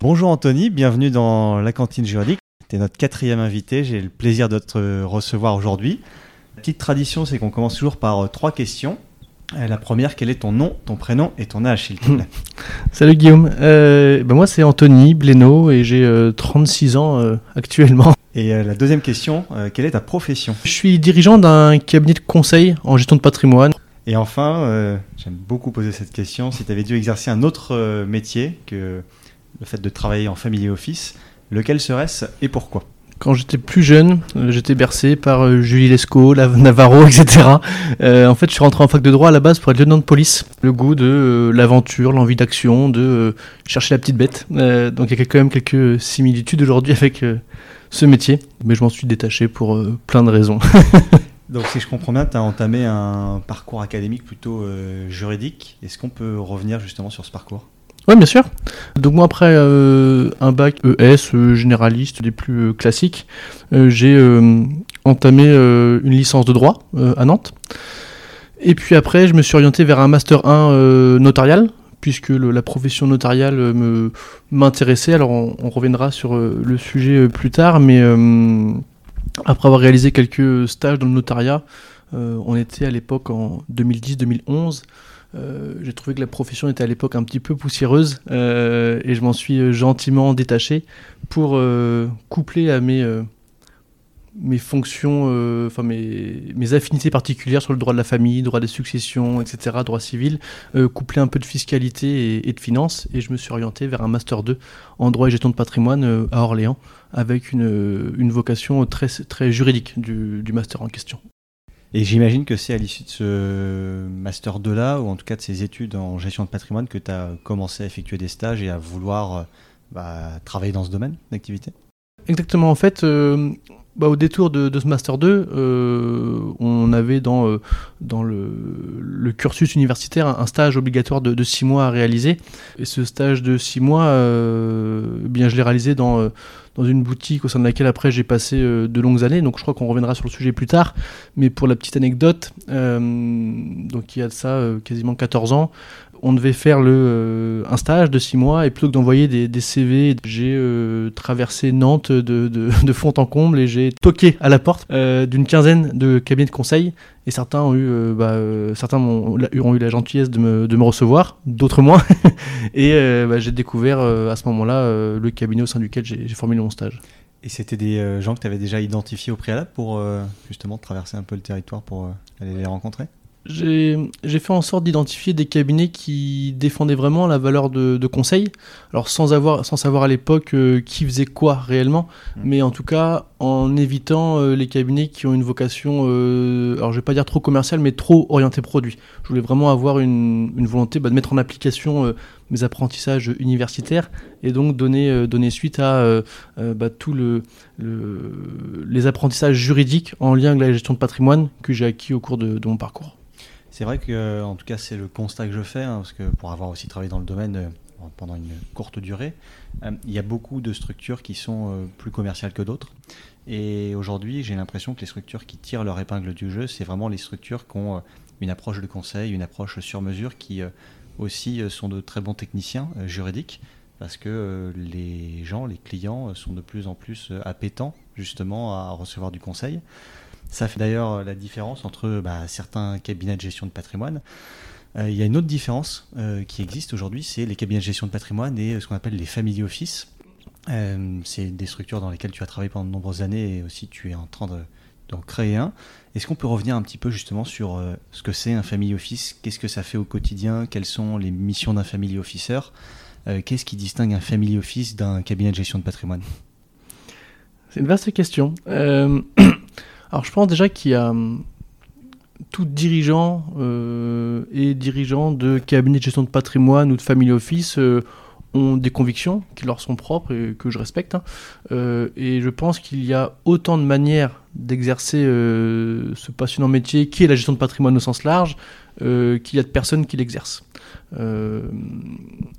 Bonjour Anthony, bienvenue dans la cantine juridique. Tu es notre quatrième invité, j'ai le plaisir de te recevoir aujourd'hui. La petite tradition, c'est qu'on commence toujours par euh, trois questions. Euh, La première, quel est ton nom, ton prénom et ton âge, s'il te plaît? Salut Guillaume, Euh, ben moi c'est Anthony Blénaud et j'ai euh, 36 ans euh, actuellement. Et la deuxième question, quelle est ta profession? Je suis dirigeant d'un cabinet de conseil en gestion de patrimoine. Et enfin, j'aime beaucoup poser cette question, si tu avais dû exercer un autre métier que le fait de travailler en family office, lequel serait-ce et pourquoi? Quand j'étais plus jeune, euh, j'étais bercé par euh, Julie Lescaut, Navarro, etc. Euh, en fait, je suis rentré en fac de droit à la base pour être lieutenant de police. Le goût de l'aventure, l'envie d'action, de chercher la petite bête. Donc il y a quand même quelques similitudes aujourd'hui avec ce métier. Mais je m'en suis détaché pour plein de raisons. Donc si je comprends bien, tu as entamé un parcours académique plutôt juridique. Est-ce qu'on peut revenir justement sur ce parcours? Oui, bien sûr. Donc moi, après euh, un bac ES euh, généraliste des plus euh, classiques, j'ai entamé une licence de droit à Nantes. Et puis après, je me suis orienté vers un master 1 euh, notarial, puisque la profession notariale m'intéressait. Alors on, on reviendra sur le sujet plus tard, mais après avoir réalisé quelques stages dans le notariat, on était à l'époque en 2010-2011. Euh, j'ai trouvé que la profession était à l'époque un petit peu poussiéreuse euh, et je m'en suis euh, gentiment détaché pour euh, coupler à mes, euh, mes fonctions, enfin mes, mes affinités particulières sur le droit de la famille, droit des successions, etc., droit civil, coupler un peu de fiscalité et, et de finance et je me suis orienté vers un master 2 en droit et gestion de patrimoine à Orléans avec une, une vocation très, très juridique du, du master en question. Et j'imagine que c'est à l'issue de ce Master 2 là, ou en tout cas de ces études en gestion de patrimoine, que tu as commencé à effectuer des stages et à vouloir euh, bah, travailler dans ce domaine d'activité? Exactement, en fait, euh, bah, au détour de, de ce Master 2, euh, on avait dans, euh, dans le, le cursus universitaire un, stage obligatoire de, de six mois à réaliser. Et ce stage de six mois, euh, eh bien, je l'ai réalisé dans, euh, dans une boutique au sein de laquelle après j'ai passé euh, de longues années. Donc je crois qu'on reviendra sur le sujet plus tard. Mais pour la petite anecdote, euh, donc il y a de ça quasiment 14 ans, on devait faire le, euh, un stage de six mois et plutôt que d'envoyer des, CV, j'ai euh, traversé Nantes de, de, de fond en comble et j'ai toqué à la porte euh, d'une quinzaine de cabinets de conseil et certains ont eu, bah, certains ont eu la gentillesse de me, de me recevoir, d'autres moins. et bah, j'ai découvert à ce moment-là le cabinet au sein duquel j'ai formulé mon stage. Et c'était des gens que tu avais déjà identifiés au préalable pour justement traverser un peu le territoire pour aller les rencontrer? J'ai fait en sorte d'identifier des cabinets qui défendaient vraiment la valeur de, de conseil. Alors sans, avoir, sans savoir à l'époque euh, qui faisait quoi réellement, Mm. mais en tout cas en évitant euh, les cabinets qui ont une vocation, euh, alors je vais pas dire trop commerciale, mais trop orientée produit. Je voulais vraiment avoir une, une volonté bah, de mettre en application euh, mes apprentissages universitaires et donc donner, euh, donner suite à bah, tout le, le- les apprentissages juridiques en lien avec la gestion de patrimoine que j'ai acquis au cours de- de mon parcours. C'est vrai que, euh, en tout cas, c'est le constat que je fais, hein, parce que pour avoir aussi travaillé dans le domaine euh, pendant une courte durée, euh, il y a beaucoup de structures qui sont plus commerciales que d'autres. Et aujourd'hui, j'ai l'impression que les structures qui tirent leur épingle du jeu, c'est vraiment les structures qui ont une approche de conseil, une approche sur mesure, qui aussi sont de très bons techniciens juridiques, parce que les gens, les clients, sont de plus en plus appétents justement à recevoir du conseil. Ça fait d'ailleurs euh, la différence entre bah, certains cabinets de gestion de patrimoine. Euh, il y a une autre différence euh, qui existe aujourd'hui, c'est les cabinets de gestion de patrimoine et ce qu'on appelle les family office. C'est des structures dans lesquelles tu as travaillé pendant de nombreuses années et aussi tu es en train de- d'en créer un. Est-ce qu'on peut revenir un petit peu justement sur ce que c'est un family office? Qu'est-ce que ça fait au quotidien? Quelles sont les missions d'un family officer? Euh, Qu'est-ce qui distingue un family office d'un cabinet de gestion de patrimoine? C'est une vaste question. Euh, alors, je pense déjà qu'il y a hum, tout dirigeant euh, et dirigeant de cabinet de gestion de patrimoine ou de family office euh, ont des convictions qui leur sont propres et que je respecte. hein. Euh, et je pense qu'il y a autant de manières d'exercer euh, ce passionnant métier qui est la gestion de patrimoine au sens large euh, qu'il y a de personnes qui l'exercent. Euh,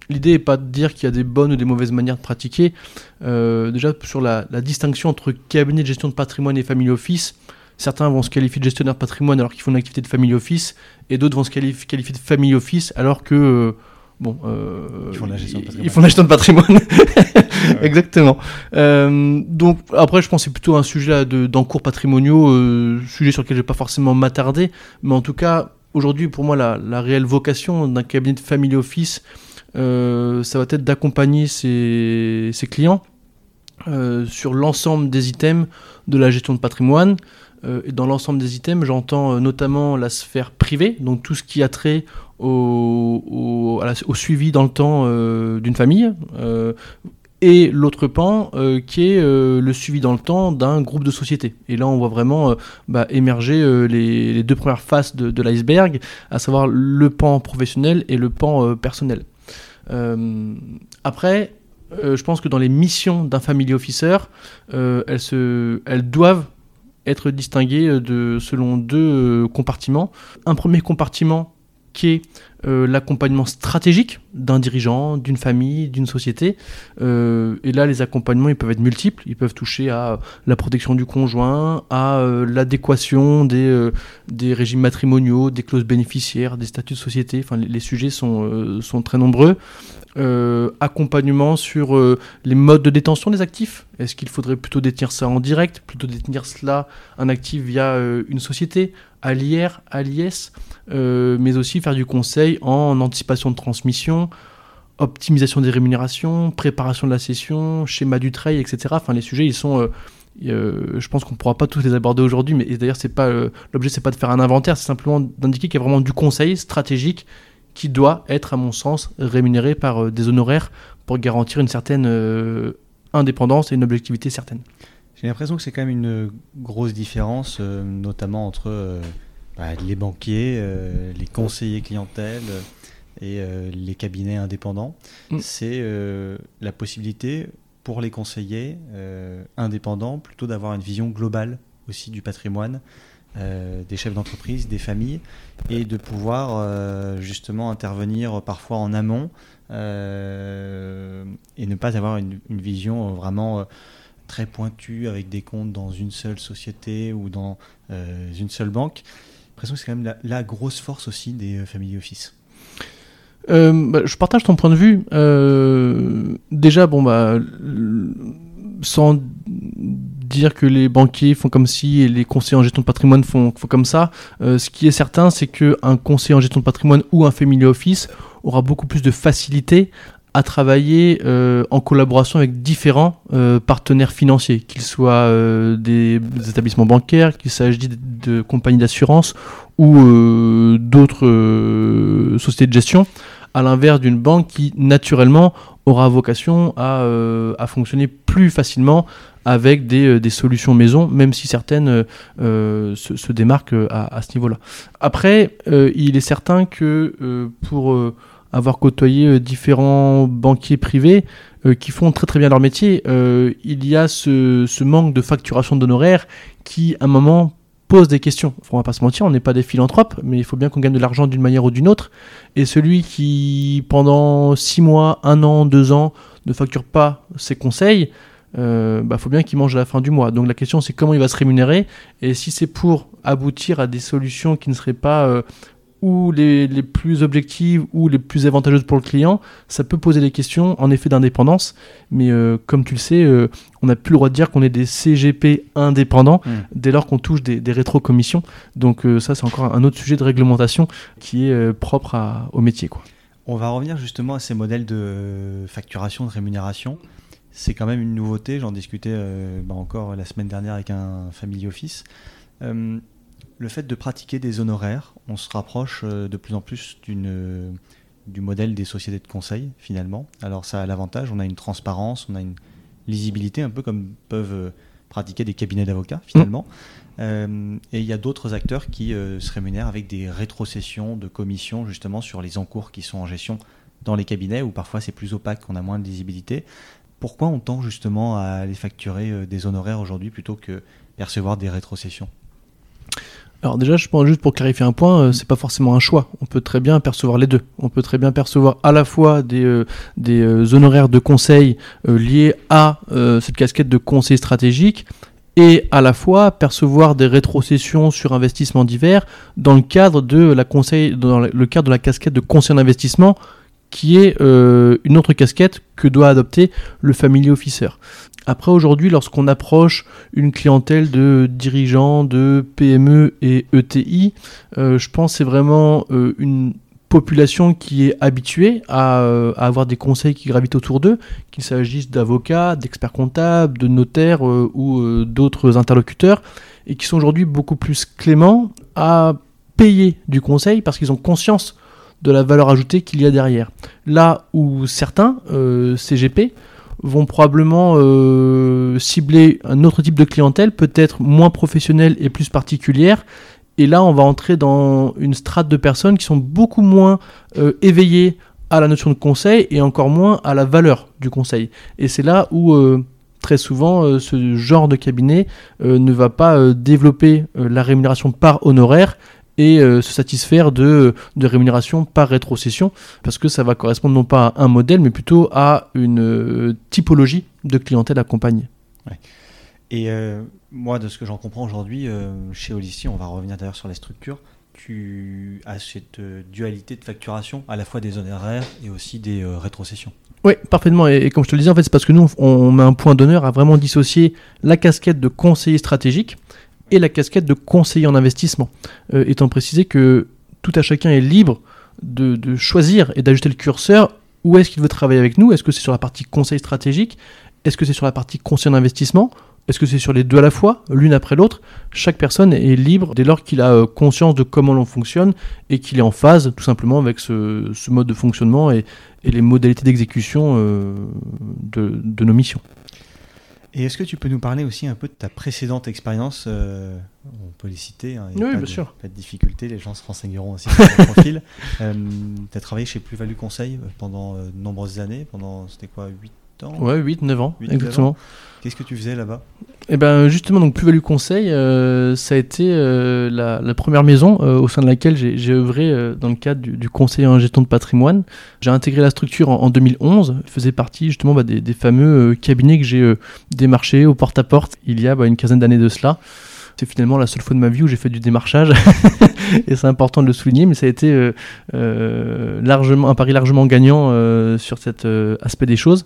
L'idée n'est pas de dire qu'il y a des bonnes ou des mauvaises manières de pratiquer. Euh, déjà, sur la, la distinction entre cabinet de gestion de patrimoine et family office, certains vont se qualifier de gestionnaire de patrimoine alors qu'ils font une activité de family office, et d'autres vont se qualifier, qualifier de family office alors que, euh, Bon, ils font la gestion de patrimoine. Ils font la gestion de patrimoine. Exactement. donc après, je pense que c'est plutôt un sujet d'encours patrimoniaux, sujet sur lequel je vais pas forcément m'attarder, mais en tout cas, aujourd'hui, pour moi, la, réelle vocation d'un cabinet de family office, euh, ça va être d'accompagner ses, clients euh, sur l'ensemble des items de la gestion de patrimoine. Euh, et dans l'ensemble des items, j'entends notamment la sphère privée, donc tout ce qui a trait au suivi dans le temps d'une famille, et l'autre pan euh, qui est euh, le suivi dans le temps d'un groupe de sociétés. Et là, on voit vraiment euh, bah, émerger les, deux premières faces de, l'iceberg, à savoir le pan professionnel et le pan personnel. après, je pense que dans les missions d'un family officer, elles, se, elles doivent être distinguées de, selon deux compartiments. Un premier compartiment euh, l'accompagnement stratégique d'un dirigeant, d'une famille, d'une société. Euh, et là, les accompagnements, ils peuvent être multiples. Ils peuvent toucher à la protection du conjoint, à euh, l'adéquation des, des régimes matrimoniaux, des clauses bénéficiaires, des statuts de société. Enfin, les, sujets sont, sont très nombreux. accompagnement sur les modes de détention des actifs. Est-ce qu'il faudrait plutôt détenir ça en direct, plutôt détenir cela, un actif via une société, à l'IR, à euh, mais aussi faire du conseil en anticipation de transmission, optimisation des rémunérations, préparation de la session, schéma du trade, etc. Enfin, les sujets, ils sont. Euh, euh, je pense qu'on ne pourra pas tous les aborder aujourd'hui, mais d'ailleurs, c'est pas l'objet, c'est pas de faire un inventaire, c'est simplement d'indiquer qu'il y a vraiment du conseil stratégique qui doit être, à mon sens, rémunéré par des honoraires pour garantir une certaine indépendance et une objectivité certaine. J'ai l'impression que c'est quand même une grosse différence, notamment entre bah, les banquiers, euh, les conseillers clientèle euh, et euh, les cabinets indépendants. Mm. C'est la possibilité pour les conseillers indépendants plutôt d'avoir une vision globale aussi du patrimoine. des chefs d'entreprise, des familles, et de pouvoir justement intervenir parfois en amont et ne pas avoir une, une vision vraiment très pointue avec des comptes dans une seule société ou dans une seule banque l'impression que c'est quand même la, grosse force aussi des euh, family office. Euh, bah, je partage ton point de vue. Euh, déjà, bon, bah, sans dire que les banquiers font comme si et les conseillers en gestion de patrimoine font, font comme ça, ce qui est certain, c'est qu'un conseiller en gestion de patrimoine ou un family office aura beaucoup plus de facilité à travailler euh, en collaboration avec différents euh, partenaires financiers, qu'ils soient euh, des, établissements bancaires, qu'il s'agisse de, compagnies d'assurance ou d'autres sociétés de gestion, à l'inverse d'une banque qui naturellement aura vocation à, fonctionner plus facilement avec des, solutions maison, même si certaines se, démarquent à, à ce niveau-là. Après, il est certain que pour avoir côtoyé euh, différents banquiers privés euh, qui font très très bien leur métier, euh, il y a ce, manque de facturation d'honoraires qui, à un moment, pose des questions. On va pas se mentir, on n'est pas des philanthropes, mais il faut bien qu'on gagne de l'argent d'une manière ou d'une autre. Et celui qui, pendant 6 mois, 1 an, 2 ans, ne facture pas ses conseils, il bah, faut bien qu'il mange à la fin du mois. Donc la question c'est comment il va se rémunérer et si c'est pour aboutir à des solutions qui ne seraient pas ou les, les, plus objectives ou les plus avantageuses pour le client, ça peut poser des questions en effet d'indépendance. Mais euh, comme tu le sais, euh, on n'a plus le droit de dire qu'on est des CGP indépendants hmm. dès lors qu'on touche des, des rétro-commissions. Donc euh, ça, c'est encore un autre sujet de réglementation qui est propre à, au métier. Quoi. On va revenir justement à ces modèles de facturation, de rémunération. C'est quand même une nouveauté. J'en discutais bah encore la semaine dernière avec un family office le fait de pratiquer des honoraires, on se rapproche euh, de plus en plus euh, du modèle des sociétés de conseil finalement. Alors ça a l'avantage, on a une transparence, on a une lisibilité, un peu comme peuvent euh, pratiquer des cabinets d'avocats finalement. Mmh. et il y a d'autres acteurs qui se rémunèrent avec des rétrocessions de commissions justement sur les encours qui sont en gestion dans les cabinets où parfois c'est plus opaque, on a moins de lisibilité. Pourquoi on tend justement à aller facturer des honoraires aujourd'hui plutôt que percevoir des rétrocessions? Alors déjà, je pense juste pour clarifier un point, euh, c'est pas forcément un choix. On peut très bien percevoir les deux. On peut très bien percevoir à la fois des, euh, des euh, honoraires de conseil liés à cette casquette de conseil stratégique et à la fois percevoir des rétrocessions sur investissement divers dans le cadre de la conseil, dans le cadre de la casquette de conseil d'investissement qui est une autre casquette que doit adopter le family officer. Après, aujourd'hui, lorsqu'on approche une clientèle de dirigeants de PME et ETI, je pense c'est vraiment une population qui est habituée euh, à, avoir des conseils qui gravitent autour d'eux, qu'il s'agisse d'avocats, d'experts comptables, de notaires euh, ou euh, d'autres interlocuteurs, et qui sont aujourd'hui beaucoup plus cléments à payer du conseil parce qu'ils ont conscience de la valeur ajoutée qu'il y a derrière. Là où certains CGP vont probablement cibler un autre type de clientèle, peut-être moins professionnelle et plus particulière, et là, on va entrer dans une strate de personnes qui sont beaucoup moins euh, éveillées à la notion de conseil et encore moins à la valeur du conseil. Et c'est là où euh, très souvent euh, ce genre de cabinet ne va pas développer la rémunération par honoraire et se satisfaire de, de, rémunération par rétrocession, parce que ça va correspondre non pas à un modèle, mais plutôt à une typologie de clientèle accompagnée. Et moi, de ce que j'en comprends aujourd'hui, euh, chez Olissi, on va revenir d'ailleurs sur les structures, tu as cette euh, dualité de facturation, à la fois des honoraires et aussi des euh, rétrocessions. Oui, parfaitement. Et, comme je te le disais, en fait, c'est parce que nous, on, met un point d'honneur à vraiment dissocier la casquette de conseiller stratégique et la casquette de conseiller en investissement. étant précisé que tout à chacun est libre de, de choisir et d'ajuster le curseur où est-ce qu'il veut travailler avec nous? Est-ce que c'est sur la partie conseil stratégique? Est-ce que c'est sur la partie conseil en investissement? Est-ce que c'est sur les deux à la fois, l'une après l'autre? Chaque personne est libre dès lors qu'il a euh, conscience de comment l'on fonctionne et qu'il est en phase tout simplement avec ce, mode de fonctionnement et, les modalités d'exécution euh, de, nos missions. Et est-ce que tu peux nous parler aussi un peu de ta précédente expérience euh, On peut les citer, hein, oui, bien sûr. Pas de difficulté, les gens se renseigneront aussi sur ton profil. tu as travaillé chez Plus-Value Conseil pendant de nombreuses années, pendant, c'était quoi, 8 ans Ouais, 8, 9 ans, exactement. Qu'est-ce que tu faisais là-bas? Eh ben justement, donc Plus-Value Conseil, euh, ça a été euh, la, première maison euh, au sein de laquelle j'ai œuvré dans le cadre du, conseil en gestion de patrimoine. J'ai intégré la structure en, 2011, faisait partie justement bah, des, fameux cabinets que j'ai démarchés au porte-à-porte il y a bah, une quinzaine d'années de cela. C'est finalement la seule fois de ma vie où j'ai fait du démarchage, et c'est important de le souligner, mais ça a été largement, un pari largement gagnant sur cet aspect des choses.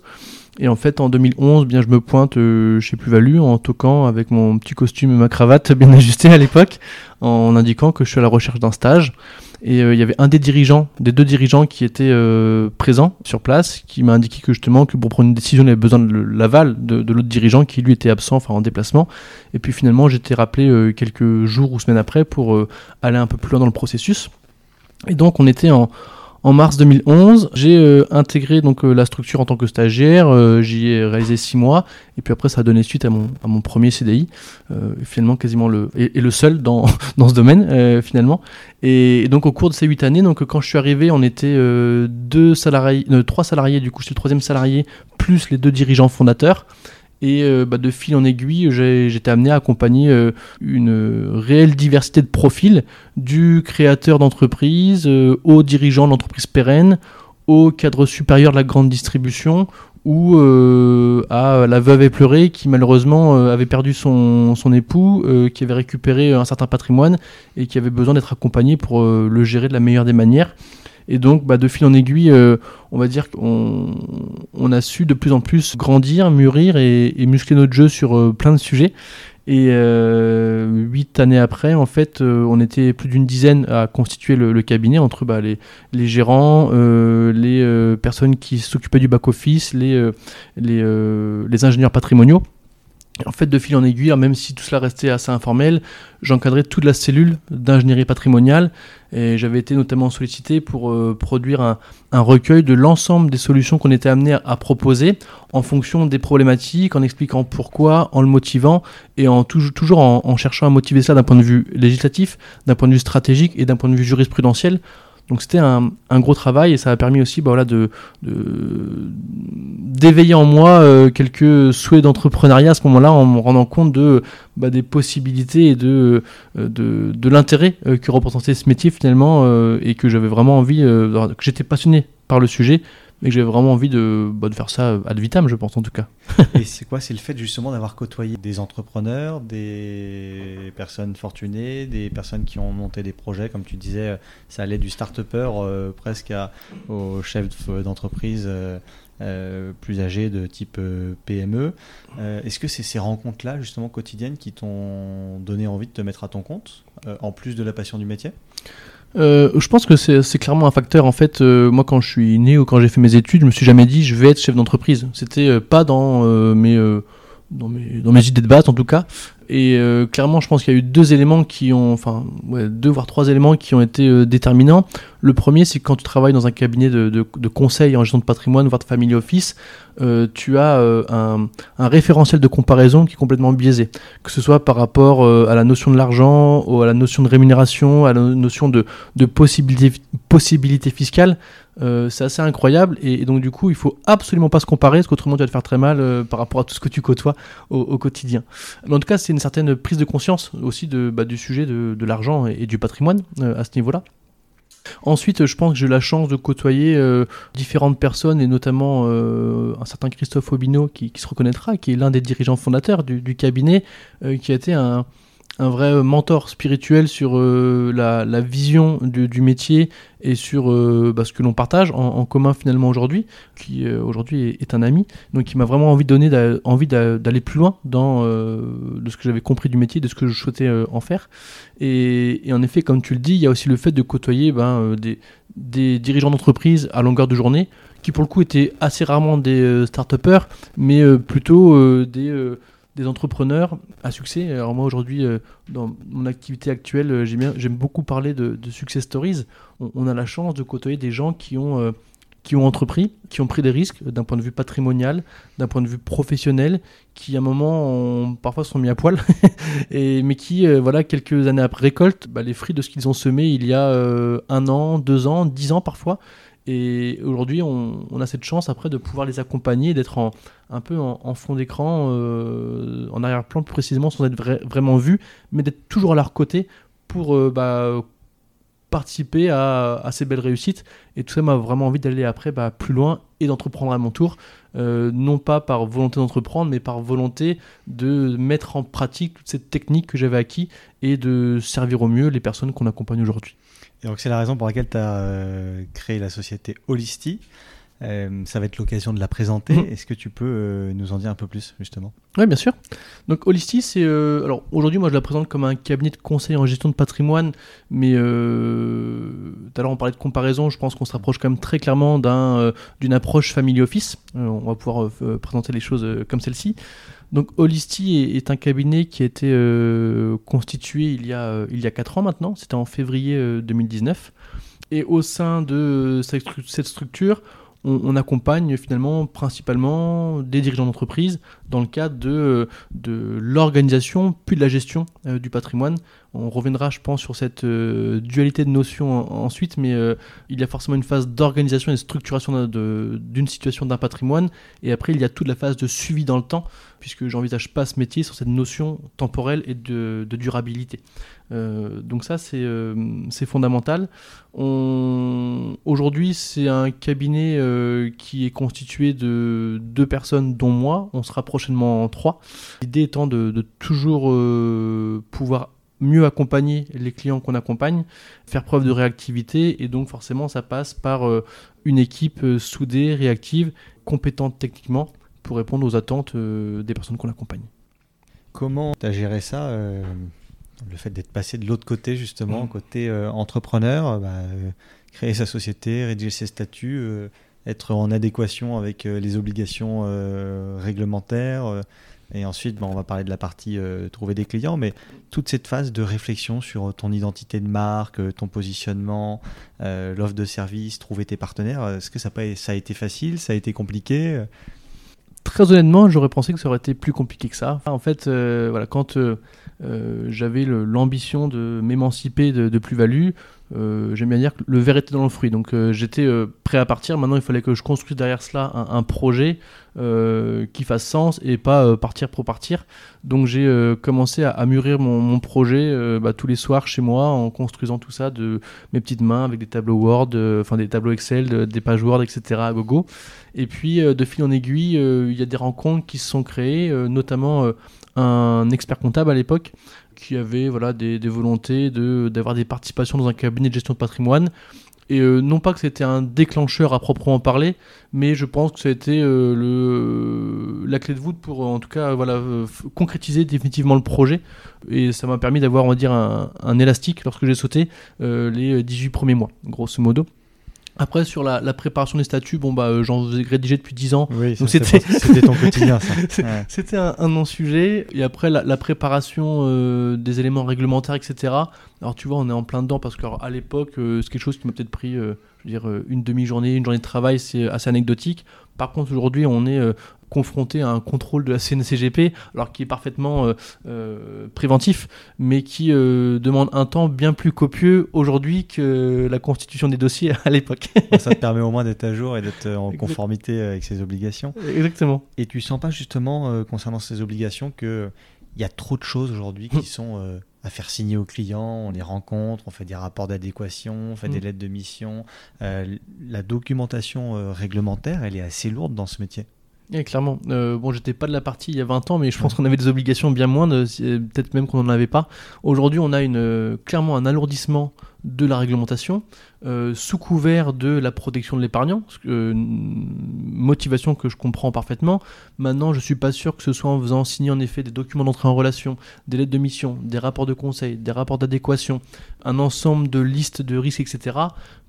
Et en fait, en 2011, bien, je me pointe euh, chez Plus-Value en toquant avec mon petit costume et ma cravate bien ajustée à l'époque, en indiquant que je suis à la recherche d'un stage. Et euh, il y avait un des dirigeants, des deux dirigeants qui étaient euh, présents sur place, qui m'a indiqué que justement, que pour prendre une décision, il avait besoin de l'aval de, de l'autre dirigeant qui lui était absent, enfin en déplacement. Et puis finalement, j'étais rappelé quelques jours ou semaines après pour aller un peu plus loin dans le processus. Et donc, on était en en mars 2011, j'ai euh, intégré donc euh, la structure en tant que stagiaire. Euh, j'y ai réalisé six mois, et puis après ça a donné suite à mon, premier CDI, finalement quasiment le et, le seul dans, dans ce domaine finalement. Et, donc au cours de ces huit années, donc quand je suis arrivé, on était deux salariés, trois salariés du coup, j'étais le troisième salarié plus les deux dirigeants fondateurs. Et euh, bah, de fil en aiguille, j'étais amené à accompagner euh, une réelle diversité de profils, du créateur d'entreprise euh, au dirigeant d'entreprise pérenne, au cadre supérieur de la grande distribution, ou à la veuve éplorée qui malheureusement avait perdu son, son époux, qui avait récupéré un certain patrimoine et qui avait besoin d'être accompagné pour le gérer de la meilleure des manières. Et donc, bah, de fil en aiguille, euh, on va dire qu'on on a su de plus en plus grandir, mûrir et, muscler notre jeu sur euh, plein de sujets. Et euh, huit années après, en fait, on était plus d'une dizaine à constituer le, cabinet entre bah, les, gérants, les personnes qui s'occupaient du back-office, les ingénieurs patrimoniaux. En fait, de fil en aiguille, même si tout cela restait assez informel, j'encadrais toute la cellule d'ingénierie patrimoniale et j'avais été notamment sollicité pour euh, produire un, recueil de l'ensemble des solutions qu'on était amené à, proposer en fonction des problématiques, en expliquant pourquoi, en le motivant et en toujours en, en cherchant à motiver ça d'un point de vue législatif, d'un point de vue stratégique et d'un point de vue jurisprudentiel donc c'était un, gros travail et ça a permis aussi bah, voilà, de, d'éveiller en moi euh, quelques souhaits d'entrepreneuriat à ce moment-là en me rendant compte de, bah, des possibilités et de, euh, de, l'intérêt euh, que représentait ce métier finalement et que j'avais vraiment envie, que j'étais passionné par le sujet mais que j'avais vraiment envie de, bah, de faire ça ad vitam, je pense en tout cas. Et c'est quoi? C'est le fait justement d'avoir côtoyé des entrepreneurs, des personnes fortunées, des personnes qui ont monté des projets, comme tu disais, ça allait du start-upper euh, presque à, au chef d'entreprise. Euh, euh, plus âgés de type euh, PME. Euh, est-ce que c'est ces rencontres-là, justement, quotidiennes, qui t'ont donné envie de te mettre à ton compte, en plus de la passion du métier? Je pense que c'est clairement un facteur. En fait, moi, quand je suis né ou quand j'ai fait mes études, je me suis jamais dit je vais être chef d'entreprise. C'était pas dans mes dans mes, dans mes idées de base en tout cas. Et euh, clairement, je pense qu'il y a eu deux éléments qui ont, enfin, ouais, deux voire trois éléments qui ont été euh, déterminants. Le premier, c'est que quand tu travailles dans un cabinet de, de, de, conseil en gestion de patrimoine, voire de family office, euh, tu as euh, un, un, référentiel de comparaison qui est complètement biaisé. Que ce soit par rapport euh, à la notion de l'argent, à la notion de rémunération, à la notion de, de possibilité, possibilité fiscale. Euh, c'est assez incroyable et, donc du coup il faut absolument pas se comparer parce qu'autrement tu vas te faire très mal euh, par rapport à tout ce que tu côtoies au, quotidien. Mais en tout cas c'est une certaine prise de conscience aussi de, bah, du sujet de, l'argent et, du patrimoine euh, à ce niveau-là. Ensuite, je pense que j'ai eu la chance de côtoyer différentes personnes, et notamment un certain Christophe Obino qui, se reconnaîtra, qui est l'un des dirigeants fondateurs du, cabinet, qui a été un, un vrai mentor spirituel sur euh, la, vision du, métier et sur euh, bah, ce que l'on partage en, commun finalement aujourd'hui, qui euh, aujourd'hui est, un ami. Donc il m'a vraiment envie de donner envie d'aller plus loin dans de ce que j'avais compris du métier, de ce que je souhaitais en faire. Et, en effet, comme tu le dis, il y a aussi le fait de côtoyer ben, des, dirigeants d'entreprise à longueur de journée, qui pour le coup étaient assez rarement des start-upers, mais plutôt des des entrepreneurs à succès. Alors moi aujourd'hui, euh, dans mon activité actuelle, euh, j'aime beaucoup parler de, success stories. On, a la chance de côtoyer des gens qui ont, euh, qui ont entrepris, qui ont pris des risques d'un point de vue patrimonial, d'un point de vue professionnel, qui à un moment ont, parfois sont mis à poil, et, mais qui, voilà, quelques années après récoltent bah, les fruits de ce qu'ils ont semé il y a un an, deux ans, dix ans parfois. Et aujourd'hui, on, a cette chance après de pouvoir les accompagner, d'être un peu en, fond d'écran, euh, en arrière-plan plus précisément, sans être vra vraiment vu, mais d'être toujours à leur côté pour euh, bah, participer à, à, ces belles réussites. Et tout ça m'a vraiment envie d'aller après bah, plus loin et d'entreprendre à mon tour. Euh, non pas par volonté d'entreprendre, mais par volonté de mettre en pratique toute cette technique que j'avais acquis et de servir au mieux les personnes qu'on accompagne aujourd'hui. Et donc c'est la raison pour laquelle tu as euh, créé la société Holisty. Euh, ça va être l'occasion de la présenter. Mmh. Est-ce que tu peux euh, nous en dire un peu plus, justement? Oui, bien sûr. Donc, Holisty, c'est. Euh, alors, aujourd'hui, moi, je la présente comme un cabinet de conseil en gestion de patrimoine, mais tout à l'heure, on parlait de comparaison. Je pense qu'on se rapproche quand même très clairement d'un, d'une approche family office. on va pouvoir présenter les choses comme celle-ci. Donc, Holisty est, un cabinet qui a été constitué il y a, il y a 4 ans maintenant. C'était en février 2019. Et au sein de cette structure, on, accompagne finalement principalement des dirigeants d'entreprise dans le cadre de, l'organisation puis de la gestion euh, du patrimoine. On reviendra, je pense, sur cette euh, dualité de notions en, ensuite, mais euh, il y a forcément une phase d'organisation et de structuration d'une situation d'un patrimoine, et après il y a toute la phase de suivi dans le temps, puisque j'envisage pas ce métier sur cette notion temporelle et de, durabilité. Euh, donc ça, c'est fondamental. Aujourd'hui, c'est un cabinet qui est constitué de deux personnes, dont moi. On sera prochainement trois. L'idée étant de, toujours pouvoir mieux accompagner les clients qu'on accompagne, faire preuve de réactivité, et donc forcément, ça passe par euh, une équipe soudée, réactive, compétente techniquement, pour répondre aux attentes des personnes qu'on accompagne. Comment tu as géré ça le fait d'être passé de l'autre côté, justement, mmh. côté euh, entrepreneur, bah, euh, créer sa société, rédiger ses statuts, euh, être en adéquation avec les obligations réglementaires. Et ensuite, bah, on va parler de la partie trouver des clients, mais toute cette phase de réflexion sur ton identité de marque, ton positionnement, l'offre de service, trouver tes partenaires, est-ce que ça, a été facile, ça a été compliqué Très honnêtement, j'aurais pensé que ça aurait été plus compliqué que ça. En fait, euh, voilà, quand euh, euh, j'avais l'ambition de m'émanciper de plus-value, j'aime bien dire que le verre était dans le fruit. Donc j'étais prêt à partir. Maintenant, il fallait que je construise derrière cela un, projet qui fasse sens et pas partir pour partir. Donc j'ai commencé à, mûrir mon, projet bah, tous les soirs chez moi en construisant tout ça de mes petites mains avec des tableaux Word, enfin des tableaux Excel, des pages Word, etc. à gogo. Et puis de fil en aiguille, il y a des rencontres qui se sont créées, notamment un expert comptable à l'époque qui avait voilà, des, volontés d'avoir des participations dans un cabinet de gestion de patrimoine. Et euh, non pas que c'était un déclencheur à proprement parler, mais je pense que ça a été euh, le, la clé de voûte pour en tout cas voilà, concrétiser définitivement le projet. Et ça m'a permis d'avoir on va dire un, un élastique lorsque j'ai sauté euh, les 18 premiers mois, grosso modo. Après, sur la, préparation des statuts, bon, bah, euh, j'en rédigé depuis 10 ans. Oui, c'était ton quotidien, ça. C'était un, non-sujet. Et après, la, préparation euh, des éléments réglementaires, etc. Alors, tu vois, on est en plein dedans parce qu'à l'époque, euh, c'est quelque chose qui m'a peut-être pris, je veux dire, une demi-journée, une journée de travail, c'est assez anecdotique. Par contre, aujourd'hui, on est confronté à un contrôle de la CNCGP, alors qui est parfaitement euh, euh, préventif, mais qui euh, demande un temps bien plus copieux aujourd'hui que la constitution des dossiers à l'époque. Ça te permet au moins d'être à jour et d'être en conformité avec ses obligations. Exactement. Et tu sens pas justement, concernant ces obligations, qu'il y a trop de choses aujourd'hui qui sont à faire signer aux clients, on les rencontre, on fait des rapports d'adéquation, on fait des mm. lettres de mission. la documentation réglementaire, elle est assez lourde dans ce métier clairement. Euh, bon, j'étais pas de la partie il y a 20 ans, mais je pense qu'on avait des obligations bien moindres, peut-être même qu'on n'en avait pas. Aujourd'hui, on a une, euh, clairement un alourdissement de la réglementation euh, sous couvert de la protection de l'épargnant, motivation que je comprends parfaitement. Maintenant, je suis pas sûr que ce soit en faisant signer en effet des documents d'entrée en relation, des lettres de mission, des rapports de conseil, des rapports d'adéquation, un ensemble de listes de risques, etc.,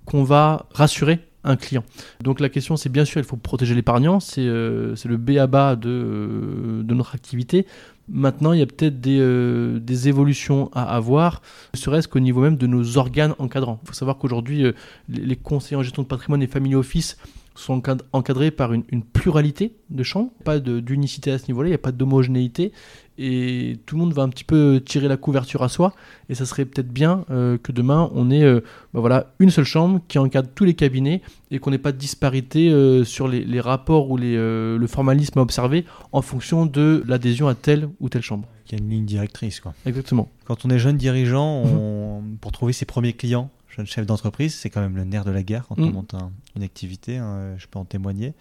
qu'on va rassurer un client. Donc la question c'est bien sûr il faut protéger l'épargnant, c'est euh, le B à bas de, euh, de notre activité. Maintenant, il y a peut-être des, euh, des, évolutions à avoir, ne serait-ce qu'au niveau même de nos organes encadrants. Il faut savoir qu'aujourd'hui, les conseillers en gestion de patrimoine et family office sont encadrés par une, pluralité de chambres, pas d'unicité à ce niveau-là, il n'y a pas d'homogénéité, et tout le monde va un petit peu tirer la couverture à soi, et ça serait peut-être bien euh, que demain on ait euh, bah voilà, une seule chambre qui encadre tous les cabinets, et qu'on n'ait pas de disparité euh, sur les, rapports ou les, le formalisme à observer en fonction de l'adhésion à telle ou telle chambre. Il y a une ligne directrice. Quoi. Exactement. Quand on est jeune dirigeant, mhm. pour trouver ses premiers clients, jeune chef d'entreprise, c'est quand même le nerf de la guerre quand on mm. monte une activité, hein, je peux en témoigner.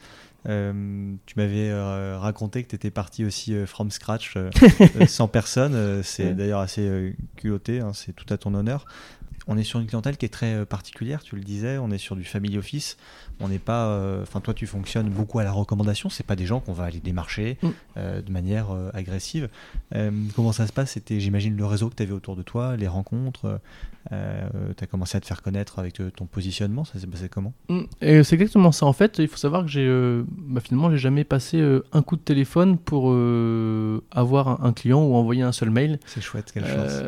Euh, tu m'avais euh, raconté que tu étais parti aussi euh, from scratch, sans personne. c'est d'ailleurs assez culotté, hein, c'est tout à ton honneur. On est sur une clientèle qui est très particulière, tu le disais. On est sur du family office. On n'est pas. Enfin, toi, tu fonctionnes beaucoup à la recommandation. C'est pas des gens qu'on va aller démarcher mm. de manière agressive. comment ça se passe? C'était, j'imagine, le réseau que tu avais autour de toi, les rencontres. Euh, tu as commencé à te faire connaître avec euh, ton positionnement, ça s'est passé comment? Mm. C'est exactement ça. En fait, il faut savoir que j'ai euh, bah, finalement j'ai jamais passé un coup de téléphone pour avoir un, client ou envoyer un seul mail. C'est chouette, quelle chance.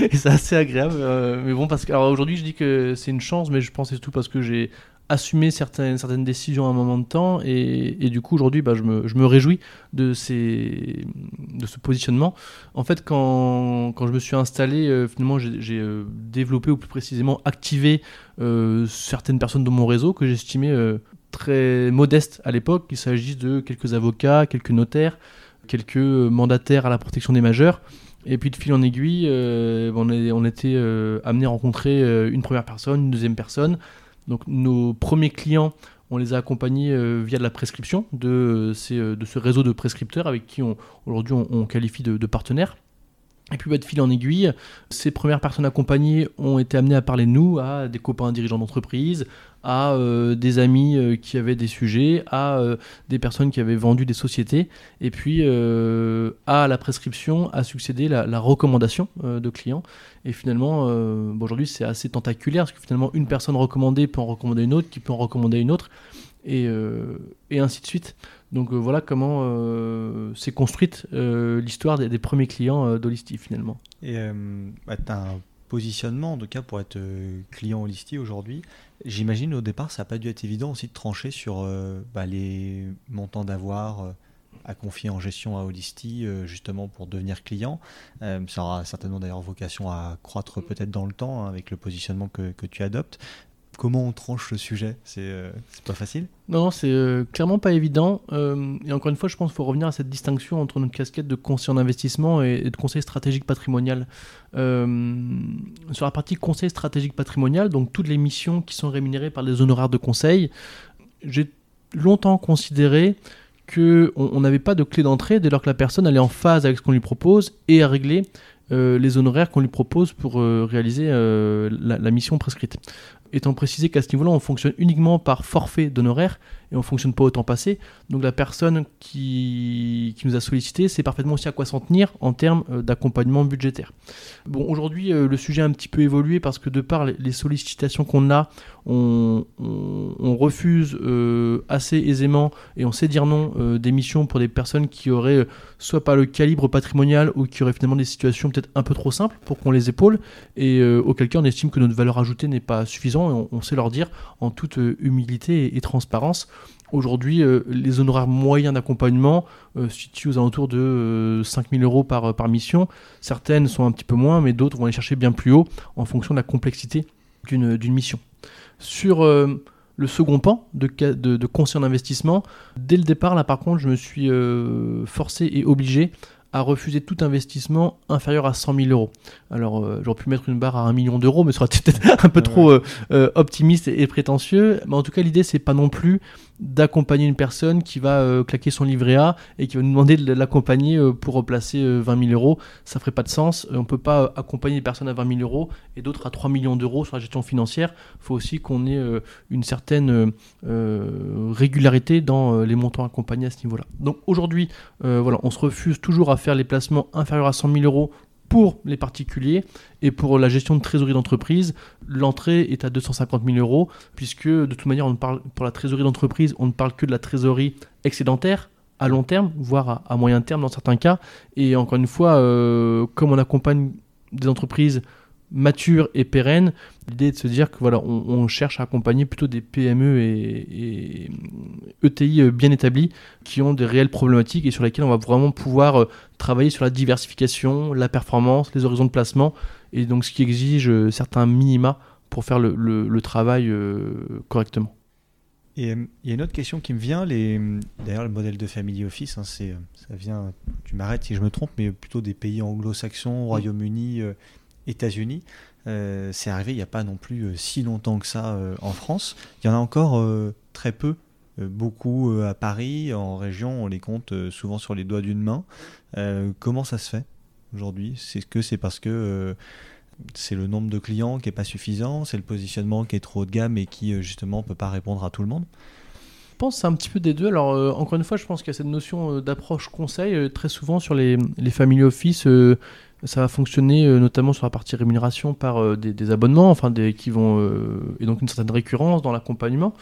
et c'est assez agréable. mais bon, parce que aujourd'hui je dis que c'est une chance, mais je pense c'est tout parce que j'ai assumer certaines, décisions à un moment de temps. Et, du coup, aujourd'hui, bah, je, me, réjouis de, ce positionnement. En fait, quand, je me suis installé, euh, finalement, j'ai euh, développé, ou plus précisément activé euh, certaines personnes de mon réseau que j'estimais très modestes à l'époque, qu'il s'agisse de quelques avocats, quelques notaires, quelques mandataires à la protection des majeurs. Et puis de fil en aiguille, on était amené à rencontrer une première personne, une deuxième personne, donc nos premiers clients, on les a accompagnés euh, via de la prescription de, euh, de ce réseau de prescripteurs avec qui aujourd'hui on, qualifie de, partenaires. Et puis bah, de fil en aiguille, ces premières personnes accompagnées ont été amenées à parler de nous à des copains dirigeants d'entreprise, à euh, des amis euh, qui avaient des sujets, à euh, des personnes qui avaient vendu des sociétés, et puis à la prescription a succédé la, recommandation de clients. Et finalement, aujourd'hui c'est assez tentaculaire, parce que finalement une personne recommandée peut en recommander une autre, qui peut en recommander une autre, et, et ainsi de suite. Donc voilà comment s'est construite l'histoire des, premiers clients d'Holisti finalement. Et bah, tu as un positionnement en tout cas pour être client Holisti aujourd'hui. J'imagine au départ, ça n'a pas dû être évident aussi de trancher sur euh, bah, les montants d'avoir euh, à, confier en gestion à Holisty, justement pour devenir client. ça aura certainement d'ailleurs vocation à croître peut-être dans le temps hein, avec le positionnement que tu adoptes comment on tranche le sujet euh, C'est pas facile Non, non c'est euh, clairement pas évident. Euh, et encore une fois, je pense qu'il faut revenir à cette distinction entre notre casquette de conseiller en investissement et, de conseil stratégique patrimonial. sur la partie conseil stratégique patrimonial, donc toutes les missions qui sont rémunérées par les honoraires de conseil, j'ai longtemps considéré qu'on n'avait pas de clé d'entrée dès lors que la personne allait en phase avec ce qu'on lui propose et à régler les honoraires qu'on lui propose pour réaliser la, mission prescrite étant précisé qu'à ce niveau-là, on fonctionne uniquement par forfait d'honoraires et on fonctionne pas au temps passé. Donc la personne qui, nous a sollicité sait parfaitement aussi à quoi s'en tenir en termes euh, d'accompagnement budgétaire. Bon, aujourd'hui, euh, le sujet a un petit peu évolué parce que de par les sollicitations qu'on a, on, on, refuse euh, assez aisément et on sait dire non des missions pour des personnes qui auraient soit pas le calibre patrimonial ou qui auraient finalement des situations peut-être un peu trop simples pour qu'on les épaule et auquel cas on estime que notre valeur ajoutée n'est pas suffisante et on, sait leur dire en toute humilité et transparence Aujourd'hui, euh, les honoraires moyens d'accompagnement euh, se situent aux alentours de 5000 euh, euros par, par mission. Certaines sont un petit peu moins, mais d'autres vont aller chercher bien plus haut en fonction de la complexité d'une mission. Sur le second pan de, de, de conseil en investissement, dès le départ, là par contre, je me suis forcé et obligé à refuser tout investissement inférieur à 100 000 euros. Alors, euh, j'aurais pu mettre une barre à 1 million d'euros, mais ce serait peut-être un peu trop euh, euh, optimiste et, prétentieux. Mais en tout cas, l'idée, c'est pas non plus d'accompagner une personne qui va claquer son livret A et qui va nous demander de l'accompagner pour replacer 20 000 euros. Ça ferait pas de sens. On peut pas accompagner une personne à 20 000 euros et d'autres à 3 millions d'euros sur la gestion financière. Il faut aussi qu'on ait une certaine régularité dans les montants accompagnés à ce niveau-là. Donc aujourd'hui, on se refuse toujours à faire les placements inférieurs à 100 000 euros pour les particuliers et pour la gestion de trésorerie d'entreprise, l'entrée est à 250 000 euros, puisque de toute manière, on parle, pour la trésorerie d'entreprise, on ne parle que de la trésorerie excédentaire à long terme, voire à, moyen terme dans certains cas. Et encore une fois, euh, comme on accompagne des entreprises mature et pérenne. L'idée est de se dire que voilà, on, cherche à accompagner plutôt des PME et, ETI euh, bien établis qui ont des réelles problématiques et sur lesquelles on va vraiment pouvoir euh, travailler sur la diversification, la performance, les horizons de placement et donc ce qui exige euh, certains minima pour faire le, travail correctement. Et il y a une autre question qui me vient. Les... D'ailleurs, le modèle de family office, hein, c'est, ça vient, tu m'arrêtes si je me trompe, mais plutôt des pays anglo-saxons, Royaume-Uni, États-Unis. Euh, c'est arrivé il n'y a pas non plus euh, si longtemps que ça euh, en France. Il y en a encore très peu, beaucoup à Paris, en région, on les compte souvent sur les doigts d'une main. comment ça se fait aujourd'hui? C'est que c'est parce que c'est le nombre de clients qui n'est pas suffisant, c'est le positionnement qui est trop haut de gamme et qui justement ne peut pas répondre à tout le monde? Je pense c'est un petit peu des deux. Alors, encore une fois, je pense qu'il y a cette notion d'approche conseil. très souvent, sur les, les family office, ça va fonctionner euh, notamment sur la partie rémunération par euh, des, abonnements, enfin qui vont euh, et donc une certaine récurrence dans l'accompagnement.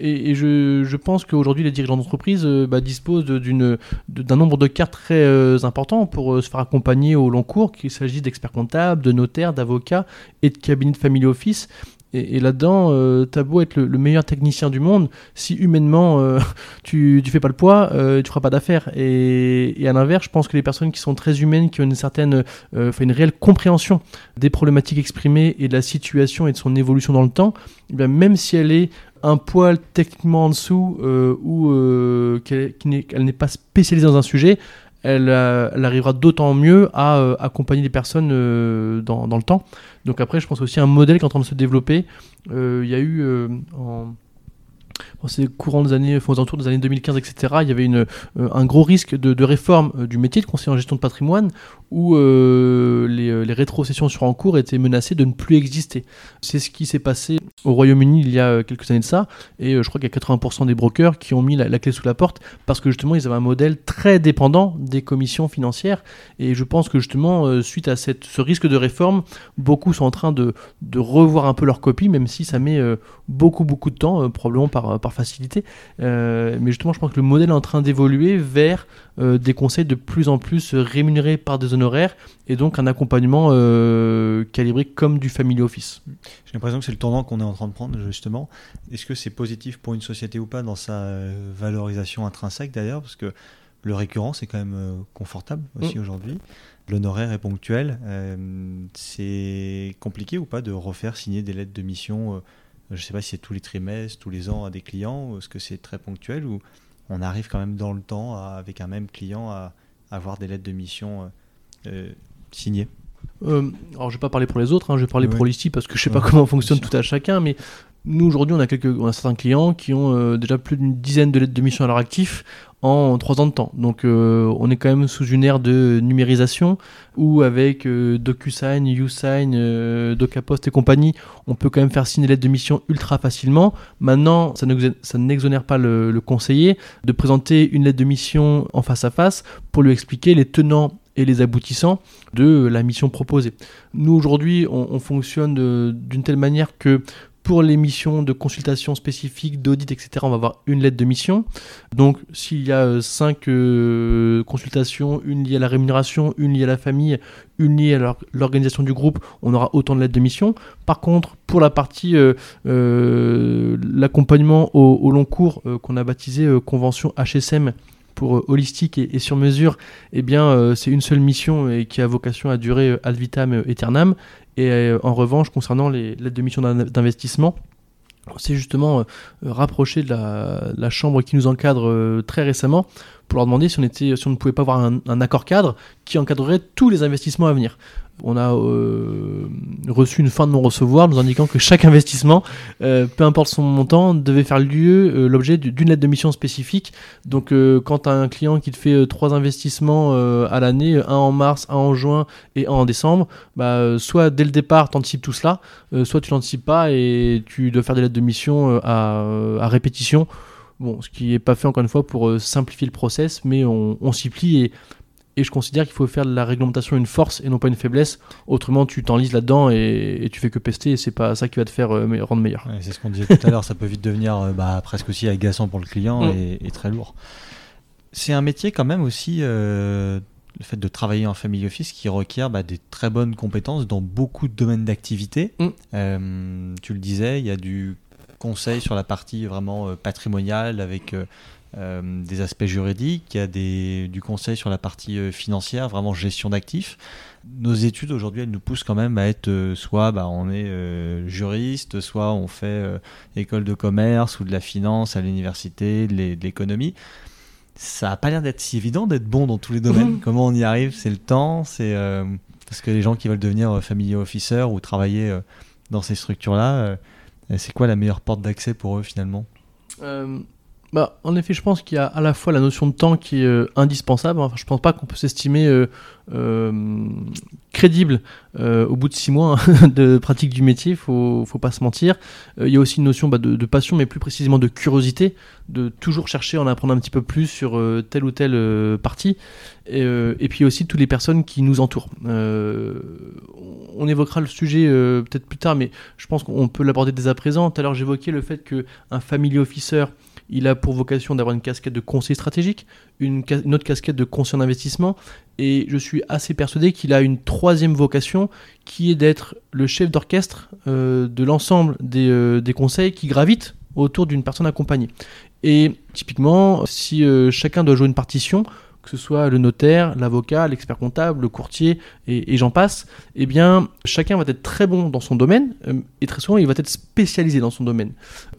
Et, je, pense qu'aujourd'hui les dirigeants d'entreprise bah, disposent d'un nombre de cas très important pour se faire accompagner au long cours, qu'il s'agisse d'experts comptables, de notaires, d'avocats et de cabinets de family office. Et, là-dedans, euh, t'as beau être le, meilleur technicien du monde, si humainement euh, tu, tu fais pas le poids, euh, tu feras pas d'affaires. Et, à l'inverse, je pense que les personnes qui sont très humaines, qui ont une certaine, euh, une réelle compréhension des problématiques exprimées et de la situation et de son évolution dans le temps, eh même si elle est un poil techniquement en dessous ou qu'elle n'est pas spécialisée dans un sujet, elle, arrivera d'autant mieux à accompagner les personnes dans, dans, le temps. Donc après, je pense aussi à un modèle qui est en train de se développer. Euh, il y a eu euh, dans ces courants des années, aux alentours des années 2015, etc., il y avait euh, un gros risque de, réforme du métier de conseiller en gestion de patrimoine où les, les rétrocessions sur en cours étaient menacées de ne plus exister. C'est ce qui s'est passé au Royaume-Uni il y a quelques années de ça, et je crois qu'il y a 80% des brokers qui ont mis la, clé sous la porte parce que justement ils avaient un modèle très dépendant des commissions financières, et je pense que justement, suite à ce risque de réforme, beaucoup sont en train de, revoir un peu leur copie, même si ça met beaucoup beaucoup de temps, probablement par, facilité. Euh, mais justement, je pense que le modèle est en train d'évoluer vers euh, des conseils de plus en plus rémunérés par des honoraires et donc un accompagnement euh, calibré comme du family office. J'ai l'impression que c'est le tournant qu'on est en train de prendre justement. Est-ce que c'est positif pour une société ou pas dans sa valorisation intrinsèque d'ailleurs? Parce que Le récurrent, c'est quand même confortable aussi Mm. aujourd'hui. L'honoraire est ponctuel. Euh, c'est compliqué ou pas de refaire signer des lettres de mission euh, Je ne sais pas si c'est tous les trimestres, tous les ans à des clients, ou est-ce que c'est très ponctuel ou on arrive quand même dans le temps à- avec un même client à, à avoir des lettres de mission euh, euh, signées. Euh, alors, je vais pas parler pour les autres, hein, je vais parler pour Listy parce que je sais pas comment fonctionne tout à chacun, mais nous aujourd'hui, on a quelques, on a certains clients qui ont euh, déjà plus d'une dizaine de lettres de mission à leur actif en trois ans de temps. Donc, euh, on est quand même sous une ère de numérisation où avec euh, DocuSign, YouSign, euh, DocaPost et compagnie, on peut quand même faire signer des lettres de mission ultra facilement. Maintenant, ça n'exo- ça n'exonère pas le, le conseiller de présenter une lettre de mission en face à face pour lui expliquer les tenants et les aboutissants de la mission proposée. Nous aujourd'hui, on, on fonctionne d'une telle manière que pour les missions de consultation spécifique, d'audit, etc., on va avoir une lettre de mission. Donc, s'il y a euh, cinq euh, consultations, une liée à la rémunération, une liée à la famille, une liée à l'or- l'organisation du groupe, on aura autant de lettres de mission. Par contre, pour la partie euh, l'accompagnement au, long cours qu'on a baptisé convention HSM pour holistique et, sur mesure, eh bien, c'est une seule mission et qui a vocation à durer ad vitam aeternam. Et euh, en revanche, concernant les lettres de mission d'in- d'investissement, on s'est justement euh, rapproché de la, la chambre qui nous encadre euh, très récemment pour leur demander si on, était, si on ne pouvait pas avoir un, accord cadre qui encadrerait tous les investissements à venir. On a euh, reçu une fin de non-recevoir nous indiquant que chaque investissement, euh, peu importe son montant, devait faire lieu euh, l'objet du- d'une lettre de mission spécifique. Donc euh, quand tu as un client qui te fait trois investissements à l'année, un en mars, un en juin et un en décembre, bah, soit dès le départ tu anticipes tout cela, soit tu l'anticipes pas et tu dois faire des lettres de mission à répétition. Bon, ce qui n'est pas fait encore une fois pour euh, simplifier le process, mais on, on s'y plie et, et je considère qu'il faut faire de la réglementation une force et non pas une faiblesse. Autrement, tu t'enlises là-dedans et, et tu fais que pester et c'est pas ça qui va te faire euh, rendre meilleur. Ouais, c'est ce qu'on disait tout à l'heure, ça peut vite devenir euh, bah, presque aussi agaçant pour le client Mm. et, et très lourd. C'est un métier quand même aussi, euh, le fait de travailler en family office, qui requiert bah, des très bonnes compétences dans beaucoup de domaines d'activité. Mm. Euh, tu le disais, il y a du conseil sur la partie vraiment euh, patrimoniale avec euh, euh, des aspects juridiques, il y a des, du conseil sur la partie financière, vraiment gestion d'actifs. Nos études aujourd'hui, elles nous poussent quand même à être soit bah, on est juriste, soit on fait école de commerce ou de la finance à l'université, de l'é- de l'économie. Ça n'a pas l'air d'être si évident d'être bon dans tous les domaines. Comment on y arrive? C'est le temps, c'est euh, parce que les gens qui veulent devenir family officer ou travailler euh, dans ces structures-là, euh, c'est quoi la meilleure porte d'accès pour eux finalement? Euh, bah, en effet, je pense qu'il y a à la fois la notion de temps qui est euh, indispensable. Enfin, je pense pas qu'on peut s'estimer euh, crédible au bout de six mois hein, de pratique du métier. Faut, faut pas se mentir. Il y a aussi une notion bah, de, passion, mais plus précisément de curiosité, de toujours chercher à en apprendre un petit peu plus sur telle ou telle partie. Et, et puis aussi toutes les personnes qui nous entourent. On évoquera le sujet euh, peut-être plus tard, mais je pense qu'on peut l'aborder dès à présent. Tout à l'heure, j'évoquais le fait qu'un family officer il a pour vocation d'avoir une casquette de conseiller stratégique, une, autre casquette de conseiller d'investissement, et je suis assez persuadé qu'il a une troisième vocation qui est d'être le chef d'orchestre euh, de l'ensemble des, euh, des conseils qui gravitent autour d'une personne accompagnée. Et typiquement, si chacun doit jouer une partition, que ce soit le notaire, l'avocat, l'expert comptable, le courtier, et, et j'en passe, eh bien, chacun va être très bon dans son domaine, euh, et très souvent, il va être spécialisé dans son domaine.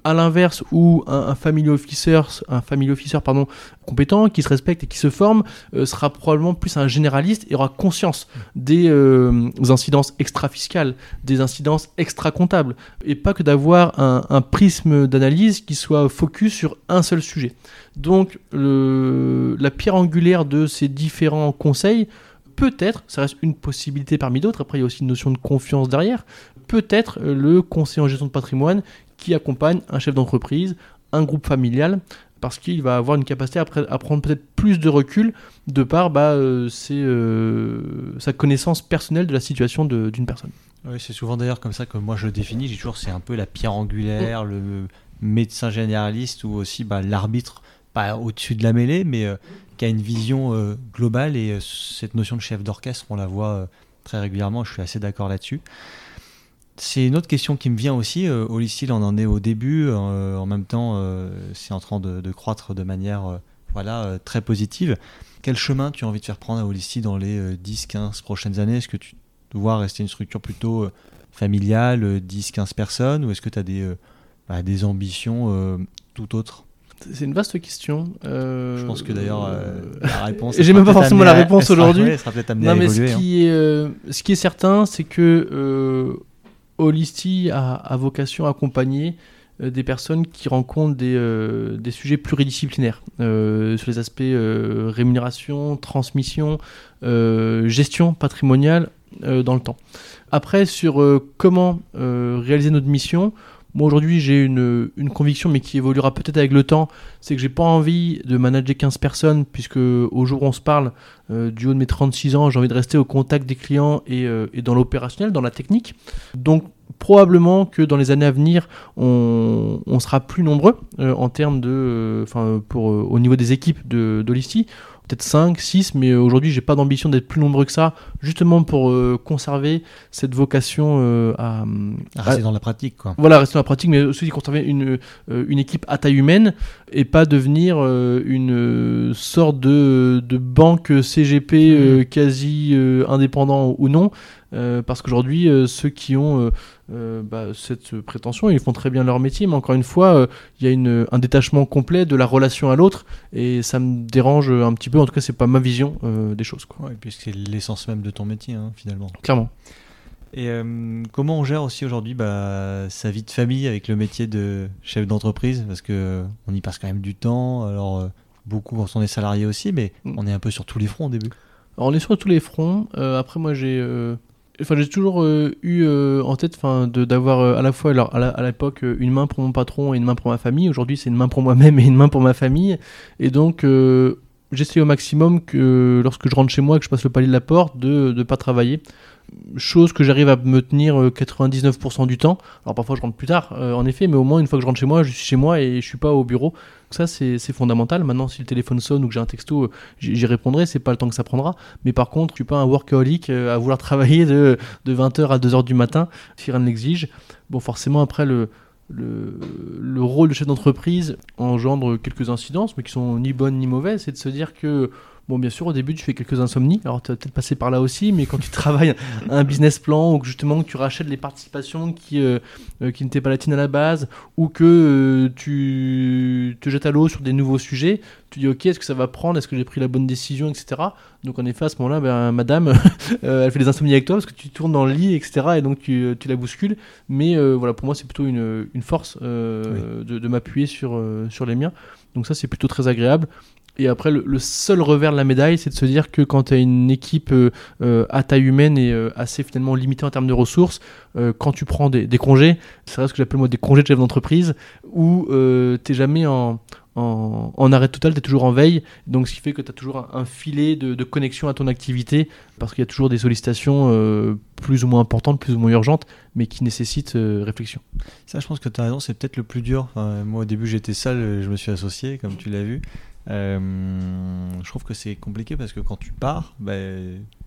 À l'inverse, où un, un family officer, un family officer pardon, compétent, qui se respecte et qui se forme, euh, sera probablement plus un généraliste et aura conscience des euh, incidences extra-fiscales, des incidences extra-comptables, et pas que d'avoir un, prisme d'analyse qui soit focus sur un seul sujet. Donc, la pierre angulaire de ces différents conseils, peut-être, ça reste une possibilité parmi d'autres, après il y a aussi une notion de confiance derrière, peut-être le conseiller en gestion de patrimoine qui accompagne un chef d'entreprise, un groupe familial, parce qu'il va avoir une capacité à, à prendre peut-être plus de recul de par bah, euh, euh, sa connaissance personnelle de la situation d'une personne. Oui, c'est souvent d'ailleurs comme ça que moi je le définis. J'ai toujours c'est un peu la pierre angulaire, le médecin généraliste ou aussi bah, l'arbitre, pas au-dessus de la mêlée, mais euh, qui a une vision euh, globale. Et cette notion de chef d'orchestre, on la voit très régulièrement. Je suis assez d'accord là-dessus. C'est une autre question qui me vient aussi. Euh, Holistil, on en est au début. euh, en même temps, euh, c'est en train de, de croître de manière euh, voilà, très positive. Quel chemin tu as envie de faire prendre à Holisty dans les 10-15 prochaines années? Est-ce que tu dois rester une structure plutôt familiale, 10-15 personnes, ou est-ce que tu as des, bah, des ambitions tout autres? C'est une vaste question. Je pense que d'ailleurs la réponse. J'ai même pas forcément la réponse aujourd'hui. Non, mais ce, qui hein. est, ce qui est certain, c'est que Holisty a, vocation à accompagner euh, des personnes qui rencontrent des, euh, sujets pluridisciplinaires euh, sur les aspects rémunération, transmission, gestion patrimoniale dans le temps. Après, sur comment réaliser notre mission, moi aujourd'hui j'ai une, une, conviction mais qui évoluera peut-être avec le temps, c'est que j'ai pas envie de manager 15 personnes puisque au jour où on se parle, du haut de mes 36 ans, j'ai envie de rester au contact des clients et, et dans l'opérationnel, dans la technique. Donc probablement que dans les années à venir, on, sera plus nombreux euh, en termes de, euh, enfin, pour euh, au niveau des équipes de peut-être 5, 6, mais aujourd'hui j'ai pas d'ambition d'être plus nombreux que ça, justement pour conserver cette vocation à, rester dans la pratique. Quoi. Voilà, rester dans la pratique, mais aussi conserver une, une équipe à taille humaine et pas devenir une sorte de, de banque CGP mmh. quasi indépendant ou non. Euh, parce qu'aujourd'hui, euh, ceux qui ont euh, bah, cette prétention, ils font très bien leur métier, mais encore une fois, il y a un détachement complet de la relation à l'autre, et ça me dérange un petit peu. En tout cas, c'est pas ma vision des choses. Quoi. Ouais, puisque c'est l'essence même de ton métier, hein, finalement. Clairement. Et comment on gère aussi aujourd'hui bah, sa vie de famille avec le métier de chef d'entreprise? Parce que on y passe quand même du temps. Alors beaucoup quand on est salarié aussi, mais mm. on est un peu sur tous les fronts au début. Alors on est sur tous les fronts. après moi j'ai Enfin, j'ai toujours euh, eu euh, en tête d'avoir euh, à la fois à l'époque une main pour mon patron et une main pour ma famille. Aujourd'hui, c'est une main pour moi-même et une main pour ma famille. Et donc, j'essaie au maximum que lorsque je rentre chez moi et que je passe le palier de la porte, de ne pas travailler chose que j'arrive à me tenir 99% du temps. Alors parfois je rentre plus tard, en effet, mais au moins une fois que je rentre chez moi, je suis chez moi et je suis pas au bureau. Ça c'est fondamental. Maintenant, si le téléphone sonne ou que j'ai un texto, j'y répondrai. C'est pas le temps que ça prendra. Mais par contre, je suis pas un workaholic à vouloir travailler de, de 20h à 2h du matin si rien ne l'exige. Bon, forcément après le le, le, rôle de chef d'entreprise engendre quelques incidences, mais qui sont ni bonnes ni mauvaises, c'est de se dire que Bon, bien sûr, au début, tu fais quelques insomnies. Alors, tu vas peut-être passer par là aussi, mais quand tu travailles un business plan ou que justement tu rachètes les participations qui, euh, euh, qui n'étaient pas latines à la base ou que euh, tu te jettes à l'eau sur des nouveaux sujets, tu dis ok, est-ce que ça va prendre? Est-ce que j'ai pris la bonne décision, etc. Donc, en effet, à ce moment-là, ben, madame, elle fait des insomnies avec toi parce que tu tournes dans le lit, etc. Et donc, tu, tu la bouscules. Mais voilà, pour moi, c'est plutôt une, une force de, de m'appuyer sur, sur les miens. Donc, ça, c'est plutôt très agréable. Et après, le, seul revers de la médaille, c'est de se dire que quand tu as une équipe euh, euh, à taille humaine et euh, assez finalement limitée en termes de ressources, quand tu prends des, congés, c'est ce que j'appelle moi des congés de chef d'entreprise, où tu jamais en, en, arrêt total, tu es toujours en veille, donc ce qui fait que tu as toujours un, filet de, connexion à ton activité, parce qu'il y a toujours des sollicitations plus ou moins importantes, plus ou moins urgentes, mais qui nécessitent réflexion. Ça, je pense que tu as raison, c'est peut-être le plus dur. moi, au début, j'étais seul, je me suis associé, comme tu l'as vu. Euh, je trouve que c'est compliqué parce que quand tu pars, bah,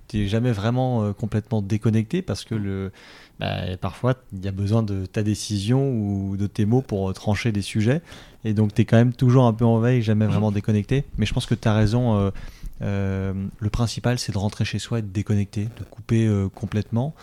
tu n'es jamais vraiment euh, complètement déconnecté parce que le, bah, parfois il y a besoin de ta décision ou de tes mots pour euh, trancher des sujets. Et donc tu es quand même toujours un peu en veille, jamais vraiment déconnecté. Mais je pense que tu as raison. le principal, c'est de rentrer chez soi et de déconnecter, de couper complètement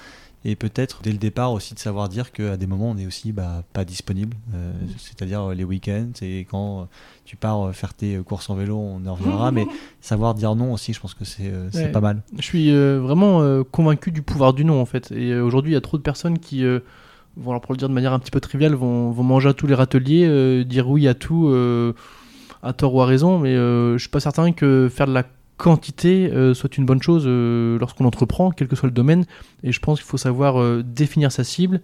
et peut-être dès le départ aussi de savoir dire qu'à des moments on est aussi bah, pas disponible, euh, c'est-à-dire euh, les week-ends et quand euh, tu pars faire tes courses en vélo, on en reviendra, mais savoir dire non aussi, je pense que c'est pas mal. Je suis vraiment convaincu du pouvoir du non en fait, et aujourd'hui il y a trop de personnes qui vont, alors pour le dire de manière un petit peu triviale, vont, vont manger à tous les râteliers, dire oui à tout à tort ou à raison, mais je suis pas certain que faire de la quantité euh, soit une bonne chose euh, lorsqu'on entreprend, quel que soit le domaine. Et je pense qu'il faut savoir euh, définir sa cible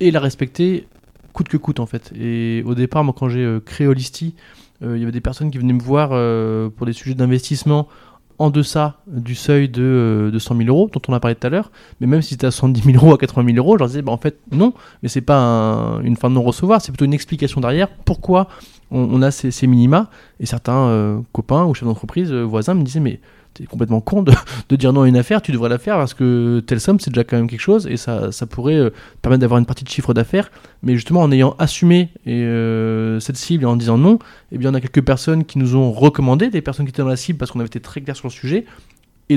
et la respecter coûte que coûte en fait. Et au départ, moi quand j'ai créé Holisty, il y avait des personnes qui venaient me voir pour des sujets d'investissement en deçà du seuil de, de 100 000 euros dont on a parlé tout à l'heure, mais même si c'était à 70 000 euros, à 80 000 euros, je leur disais bah, en fait non, mais c'est pas une fin de non-recevoir, c'est plutôt une explication derrière pourquoi on, a ces, minima. Et certains euh, copains ou chefs d'entreprise, euh, voisins me disaient, mais es complètement con de, dire non à une affaire, tu devrais la faire parce que telle somme, c'est déjà quand même quelque chose et ça, pourrait euh, permettre d'avoir une partie de chiffre d'affaires. Mais justement, en ayant assumé et, cette cible et en disant non, eh bien, on a quelques personnes qui nous ont recommandé, des personnes qui étaient dans la cible parce qu'on avait été très clair sur le sujet,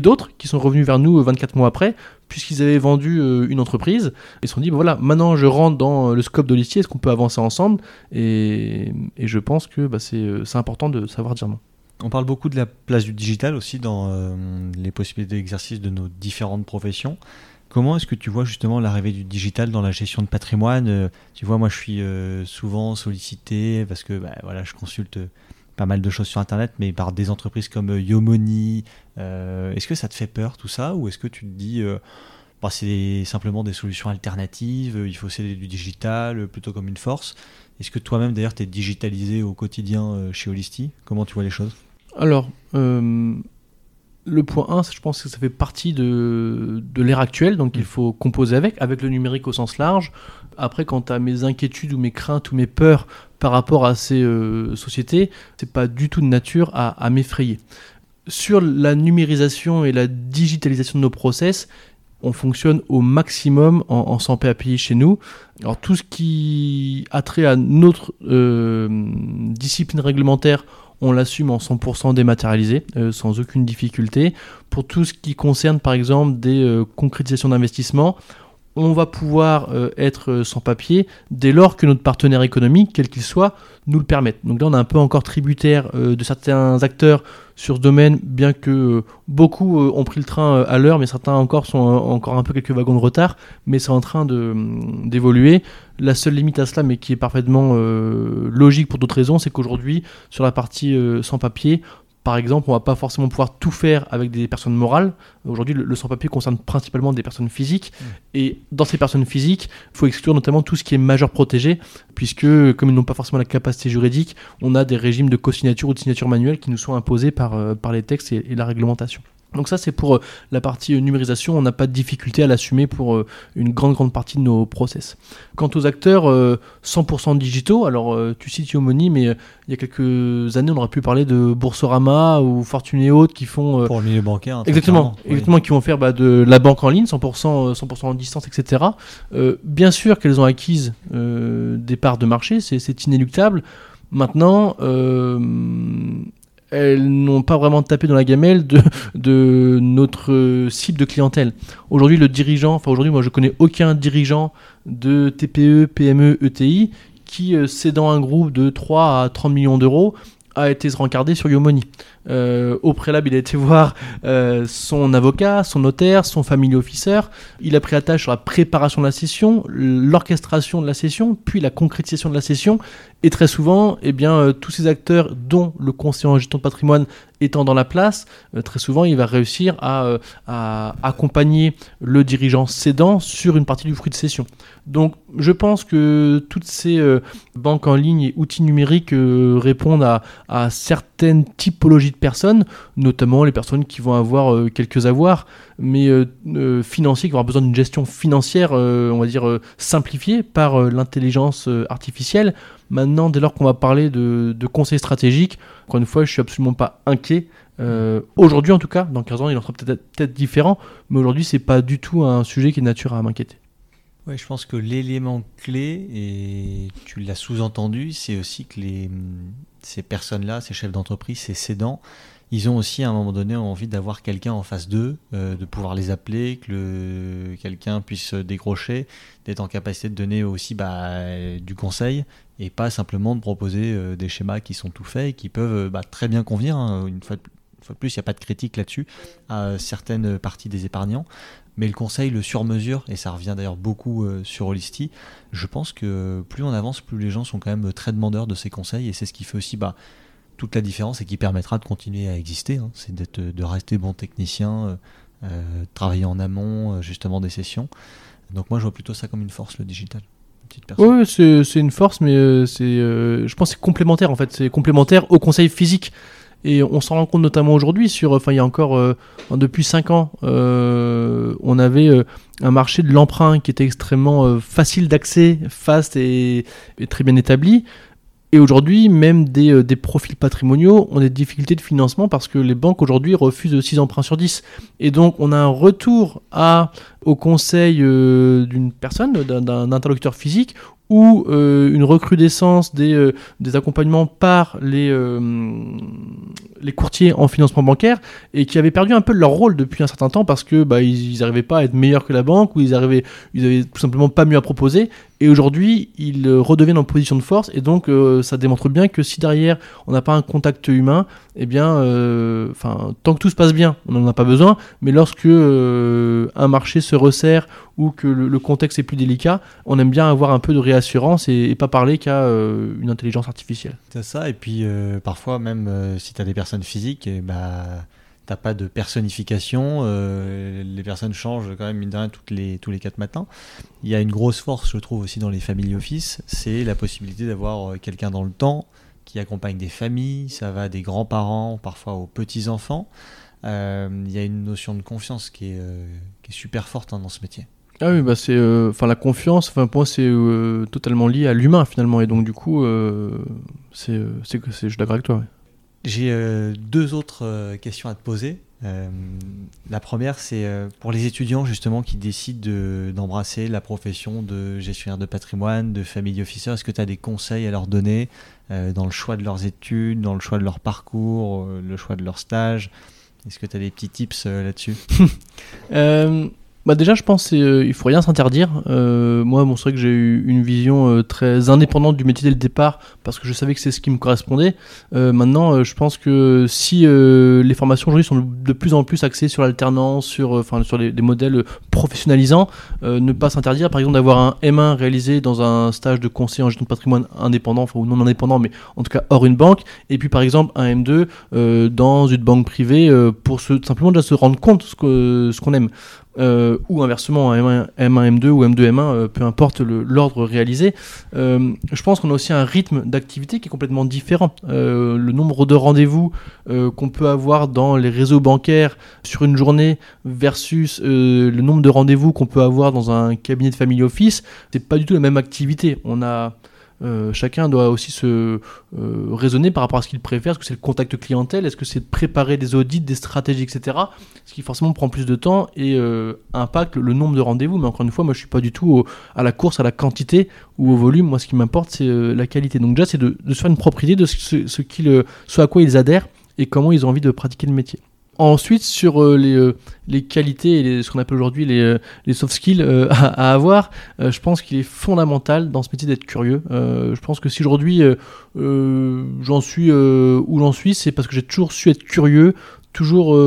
d'autres qui sont revenus vers nous 24 mois après, puisqu'ils avaient vendu une entreprise, et se sont dit, bah voilà, maintenant je rentre dans le scope de est-ce qu'on peut avancer ensemble? Et, je pense que bah, c'est important de savoir dire non. On parle beaucoup de la place du digital aussi dans euh, les possibilités d'exercice de nos différentes professions. Comment est-ce que tu vois justement l'arrivée du digital dans la gestion de patrimoine? Euh, Tu vois, moi je suis euh, souvent sollicité parce que bah, voilà, je consulte pas mal de choses sur Internet, mais par des entreprises comme Yomoni. Est-ce que ça te fait peur tout ça Ou est-ce que tu te dis, bah, c'est simplement des solutions alternatives, il faut céder du digital plutôt comme une force? Est-ce que toi-même, d'ailleurs, tu es digitalisé au quotidien chez Holisti Comment tu vois les choses? Alors, euh, le point 1, je pense que ça fait partie de, l'ère actuelle, donc il mm. faut composer avec, avec le numérique au sens large. Après, quant à mes inquiétudes ou mes craintes ou mes peurs par rapport à ces euh, sociétés, c'est pas du tout de nature à, m'effrayer. Sur la numérisation et la digitalisation de nos process, on fonctionne au maximum en, 100 PAPI chez nous. Alors tout ce qui a trait à notre euh, discipline réglementaire, on l'assume en 100% dématérialisé, euh, sans aucune difficulté. Pour tout ce qui concerne par exemple des euh, concrétisations d'investissement, on va pouvoir euh, être sans papier dès lors que notre partenaire économique, quel qu'il soit, nous le permette. Donc là, on est un peu encore tributaire de certains acteurs sur ce domaine, bien que beaucoup ont pris le train à l'heure, mais certains encore sont encore un peu quelques wagons de retard, mais c'est en train d'évoluer. La seule limite à cela, mais qui est parfaitement euh, logique pour d'autres raisons, c'est qu'aujourd'hui, sur la partie euh, sans papier, par exemple, on va pas forcément pouvoir tout faire avec des personnes morales. Aujourd'hui, le, sans-papier concerne principalement des personnes physiques. Mmh. Et dans ces personnes physiques, il faut exclure notamment tout ce qui est majeur protégé, puisque comme ils n'ont pas forcément la capacité juridique, on a des régimes de co-signature ou de signature manuelle qui nous sont imposés par, euh, par les textes et la réglementation. Donc ça c'est pour euh, la partie euh, numérisation, on n'a pas de difficulté à l'assumer pour euh, une grande grande partie de nos process. Quant aux acteurs 100% digitaux, alors tu cites Yomoni, mais il y a quelques années on aurait pu parler de Boursorama ou Fortune et autres qui font... pour le milieu bancaire. Exactement, exactement qui vont faire bah, de la banque en ligne, 100%, 100% en distance, etc. bien sûr qu'elles ont acquises des parts de marché, c'est inéluctable. Maintenant, elles n'ont pas vraiment tapé dans la gamelle de, notre cible de clientèle. Aujourd'hui, le dirigeant, enfin aujourd'hui, moi je connais aucun dirigeant de TPE, PME, ETI qui, euh, cédant un groupe de 3 à 30 millions d'euros, a été se rencarder sur Yomoni. Euh, au préalable, il a été voir euh, son avocat, son notaire, son family officer. Il a pris attache sur la préparation de la session, l'orchestration de la session, puis la concrétisation de la session. Et très souvent, eh euh, tous ces acteurs, dont le conseiller en gestion de patrimoine étant dans la place, très souvent, il va réussir à, à, accompagner le dirigeant cédant sur une partie du fruit de session. Donc, je pense que toutes ces banques en ligne et outils numériques répondent à, certaines typologies personnes, notamment les personnes qui vont avoir euh, quelques avoirs, mais euh, euh, financiers, qui vont avoir besoin d'une gestion financière, on va dire, simplifiée par l'intelligence artificielle. Maintenant, dès lors qu'on va parler de, de conseils stratégiques, encore une fois, je suis absolument pas inquiet. aujourd'hui, en tout cas, dans 15 ans, il en sera peut-être peut différent, mais aujourd'hui, c'est pas du tout un sujet qui est nature à m'inquiéter. Oui, je pense que l'élément clé, et tu l'as sous-entendu, c'est aussi que les, ces personnes-là, ces chefs d'entreprise, ces cédants, ils ont aussi à un moment donné envie d'avoir quelqu'un en face d'eux, euh, de pouvoir les appeler, que quelqu'un puisse décrocher, d'être en capacité de donner aussi bah, du conseil et pas simplement de proposer euh, des schémas qui sont tout faits et qui peuvent bah, très bien convenir. Hein. Une, fois, de plus, il n'y a pas de critique là-dessus à certaines parties des épargnants. Mais le conseil le sur-mesure, et ça revient d'ailleurs beaucoup euh, sur Holisti, je pense que plus on avance, plus les gens sont quand même très demandeurs de ces conseils, et c'est ce qui fait aussi bah, toute la différence et qui permettra de continuer à exister, hein. c'est d'être, de rester bon technicien, euh, euh, travailler en amont justement des sessions. Donc moi je vois plutôt ça comme une force, le digital. Oui, c'est, une force, mais c'est, je pense que c'est complémentaire en fait, c'est complémentaire au conseil physique. Et on s'en rend compte notamment aujourd'hui sur, enfin il y a encore, euh, depuis 5 ans, euh, on avait euh, un marché de l'emprunt qui était extrêmement facile d'accès, fast et, très bien établi. Et aujourd'hui, même des, des, profils patrimoniaux ont des difficultés de financement parce que les banques aujourd'hui refusent 6 emprunts sur 10. Et donc, on a un retour à, au conseil d'une personne, d'un interlocuteur physique, ou euh, une recrudescence des, euh, accompagnements par les, euh, les courtiers en financement bancaire et qui avaient perdu un peu leur rôle depuis un certain temps parce que bah, ils n'arrivaient pas à être meilleurs que la banque ou ils arrivaient ils tout simplement pas mieux à proposer et aujourd'hui ils redeviennent en position de force et donc ça démontre bien que si derrière on n'a pas un contact humain eh bien tant que tout se passe bien on n'en a pas besoin mais lorsque un marché se resserre ou que le, contexte est plus délicat, on aime bien avoir un peu de réassurance et, pas parler qu'à euh, une intelligence artificielle. C'est ça, et puis euh, parfois même euh, si tu as des personnes physiques, et eh bah, t'as pas de personnification, les personnes changent quand même mine de toutes les, tous les quatre matins. Il y a une grosse force, je trouve, aussi dans les family office, c'est la possibilité d'avoir quelqu'un dans le temps qui accompagne des familles, ça va des grands-parents, parfois aux petits-enfants. Il y a une notion de confiance qui est, qui est super forte hein, dans ce métier. Ah oui, bah c'est, euh, enfin la confiance, enfin pour moi c'est euh, totalement lié à l'humain finalement, et donc du coup, euh, c'est, c'est, je suis d'accord avec toi. J'ai deux autres questions à te poser. la première, c'est pour les étudiants justement qui décident d'embrasser la profession de gestionnaire de patrimoine, de family officer. Est-ce que tu as des conseils à leur donner dans le choix de leurs études, dans le choix de leur parcours, le choix de leur stage? Est-ce que tu as des petits tips là-dessus? Bah déjà, je pense qu'il euh, faut rien s'interdire. Euh, moi, bon, c'est vrai que j'ai eu une vision euh, très indépendante du métier dès le départ parce que je savais que c'est ce qui me correspondait. maintenant, je pense que si les formations aujourd'hui sont de plus en plus axées sur l'alternance, sur, enfin, sur des modèles professionnalisants, ne pas s'interdire, par exemple, d'avoir un M1 réalisé dans un stage de conseil en gestion de patrimoine indépendant, enfin, ou non indépendant, mais en tout cas hors une banque, et puis par exemple un M2 dans une banque privée pour se, simplement déjà se rendre compte ce qu'on ce qu'on aime. Euh, ou inversement M1, M1, M2 ou M2, M1, euh, peu importe l'ordre réalisé, euh, je pense qu'on a aussi un rythme d'activité qui est complètement différent. le nombre de rendez-vous qu'on peut avoir dans les réseaux bancaires sur une journée versus le nombre de rendez-vous qu'on peut avoir dans un cabinet de family office, c'est pas du tout la même activité. On a euh, chacun doit aussi se euh, raisonner par rapport à ce qu'il préfère. Est-ce que c'est le contact clientèle? Est-ce que c'est préparer des audits, des stratégies, etc. Ce qui forcément prend plus de temps et euh, impacte le nombre de rendez-vous. Mais encore une fois, moi je suis pas du tout à la course, à la quantité ou au volume. Moi ce qui m'importe c'est la qualité. Donc déjà c'est de, se faire une propriété de ce, ce, ce à quoi ils adhèrent et comment ils ont envie de pratiquer le métier. Ensuite, sur euh, les, euh, les, qualités et ce qu'on appelle aujourd'hui les, euh, les, soft skills à, avoir, je pense qu'il est fondamental dans ce métier d'être curieux. je pense que si aujourd'hui j'en suis où j'en suis, c'est parce que j'ai toujours su être curieux, toujours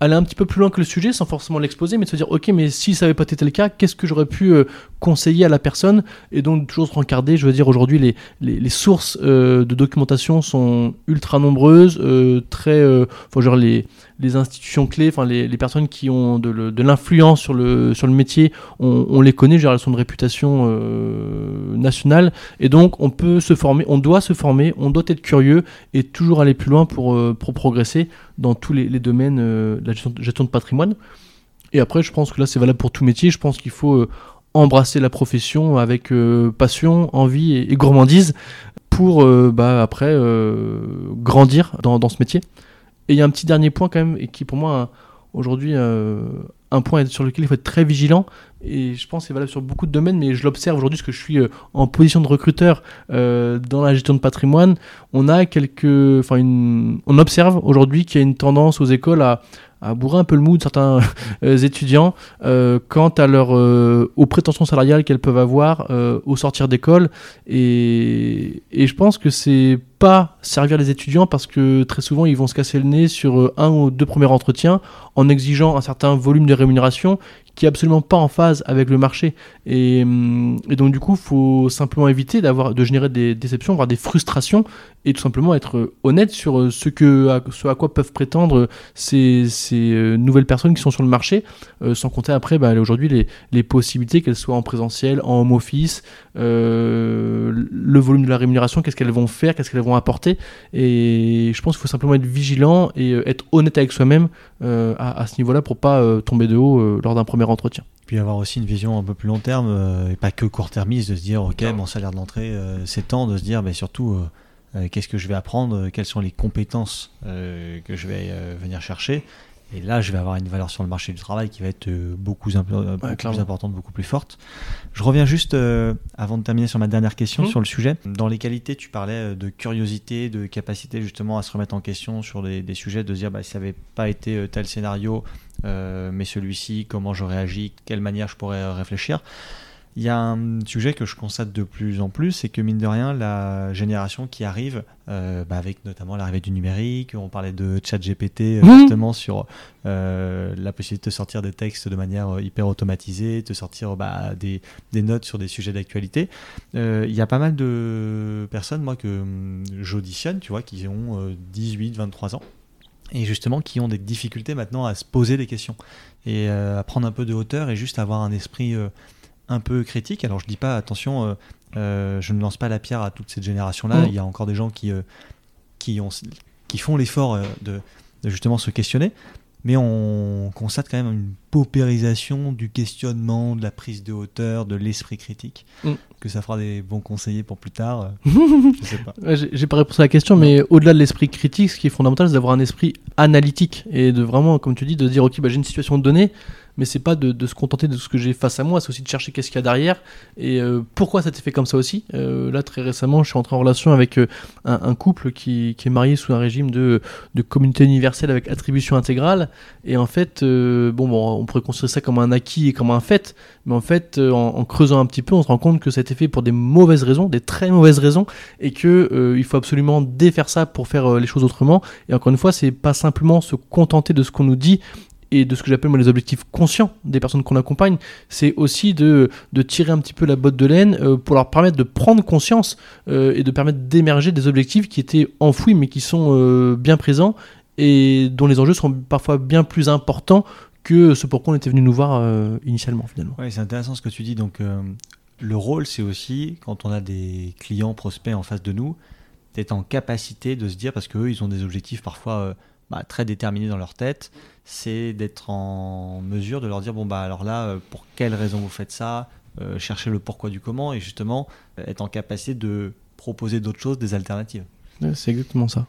aller un petit peu plus loin que le sujet sans forcément l'exposer, mais de se dire ok, mais si ça n'avait pas été le cas, qu'est-ce que j'aurais pu conseiller à la personne Et donc toujours se rencarder. Je veux dire aujourd'hui les, les, sources de documentation sont ultra nombreuses, très, genre les les institutions clés, enfin les, personnes qui ont de, l'influence sur le, sur le métier, on, les connaît, elles sont de réputation euh, nationale, et donc on peut se former, on doit se former, on doit être curieux et toujours aller plus loin pour, euh, progresser dans tous les, domaines euh, de la gestion, de patrimoine. Et après, je pense que là, c'est valable pour tout métier. Je pense qu'il faut embrasser la profession avec passion, envie et, gourmandise pour bah, après grandir dans, dans, ce métier. Et il y a un petit dernier point quand même, et qui pour moi aujourd'hui euh, un point sur lequel il faut être très vigilant, et je pense que c'est valable sur beaucoup de domaines, mais je l'observe aujourd'hui parce que je suis euh, en position de recruteur euh, dans la gestion de patrimoine. On a quelques, enfin on observe aujourd'hui qu'il y a une tendance aux écoles à, à bourrer un peu le mood de certains étudiants quant à leur, aux prétentions salariales qu'elles peuvent avoir au sortir d'école. Et, et, je pense que c'est pas servir les étudiants parce que très souvent ils vont se casser le nez sur euh, un ou deux premiers entretiens en exigeant un certain volume de rémunération qui est absolument pas en phase avec le marché. Et, hum, donc du coup, il faut simplement éviter d'avoir de générer des déceptions, voire des frustrations, et tout simplement être honnête sur euh, ce, que, à, à quoi peuvent prétendre ces, euh, nouvelles personnes qui sont sur le marché, sans compter après bah, aujourd'hui les, les, possibilités, qu'elles soient en présentiel, en home office, le volume de la rémunération, qu'est-ce qu'elles vont faire, qu'est-ce qu'elles vont vont apporter. Et je pense qu'il faut simplement être vigilant et être honnête avec soi-même à, ce niveau-là pour pas tomber de haut lors d'un premier entretien. Puis avoir aussi une vision un peu plus long terme et pas que court-termiste de se dire ok mon salaire d'entrée c'est temps de se dire mais surtout qu'est-ce que je vais apprendre, quelles sont les compétences que je vais venir chercher et là, je vais avoir une valeur sur le marché du travail qui va être euh, beaucoup, euh, plus importante, beaucoup plus forte. Je reviens juste, euh, avant de terminer sur ma dernière question mmh. sur le sujet. Dans les qualités, tu parlais de curiosité, de capacité justement à se remettre en question sur des, sujets, de se dire bah, si ça n'avait pas été tel scénario, mais celui-ci, comment j'aurais agi, quelle manière je pourrais réfléchir. Il y a un sujet que je constate de plus en plus, c'est que mine de rien, la génération qui arrive, euh, bah, avec notamment l'arrivée du numérique, on parlait de chat GPT euh, mmh. justement sur euh, la possibilité de sortir des textes de manière hyper automatisée, de sortir bah, des, des, notes sur des sujets d'actualité. Il y a pas mal de personnes, moi, que hum, j'auditionne, tu vois, qui ont 18, 23 ans et justement qui ont des difficultés maintenant à se poser des questions et à prendre un peu de hauteur et juste avoir un esprit un peu critique. Alors je dis pas, attention, euh, euh, je ne lance pas la pierre à toute cette génération-là. Il y a encore des gens qui, euh, qui, ont, qui font l'effort de, justement se questionner. Mais on constate quand même une paupérisation du questionnement, de la prise de hauteur, de l'esprit critique. Mm. Que ça fera des bons conseillers pour plus tard. je sais pas. J'ai pas répondu à la question, mais au-delà de l'esprit critique, ce qui est fondamental, c'est d'avoir un esprit analytique et de vraiment, comme tu dis, de dire ok, bah, j'ai une situation donnée, mais c'est pas de, se contenter de ce que j'ai face à moi, c'est aussi de chercher qu'est-ce qu'il y a derrière et euh, pourquoi ça t'est fait comme ça aussi? Euh, là, très récemment, je suis entré en relation avec euh, un, couple qui, est marié sous un régime de, communauté universelle avec attribution intégrale. Et en fait, bon, bon, on pourrait considérer ça comme un acquis et comme un fait, mais en fait, en, creusant un petit peu, on se rend compte que ça a été fait pour des mauvaises raisons, des très mauvaises raisons, et que il faut absolument défaire ça pour faire les choses autrement. Et encore une fois, c'est pas simplement se contenter de ce qu'on nous dit, et de ce que j'appelle moi les objectifs conscients des personnes qu'on accompagne, c'est aussi de, tirer un petit peu la botte de laine euh, pour leur permettre de prendre conscience euh, et de permettre d'émerger des objectifs qui étaient enfouis mais qui sont euh, bien présents et dont les enjeux sont parfois bien plus importants que ce pour quoi on était venu nous voir initialement finalement. Oui, c'est intéressant ce que tu dis. Donc le rôle, c'est aussi quand on a des clients prospects en face de nous, d'être en capacité de se dire parce qu'eux, ils ont des objectifs parfois bah, très déterminés dans leur tête, c'est d'être en mesure de leur dire bon bah alors là, euh, pour quelle raison vous faites ça, euh, chercher le pourquoi du comment et justement euh, être en capacité de proposer d'autres choses, des alternatives. c'est exactement ça.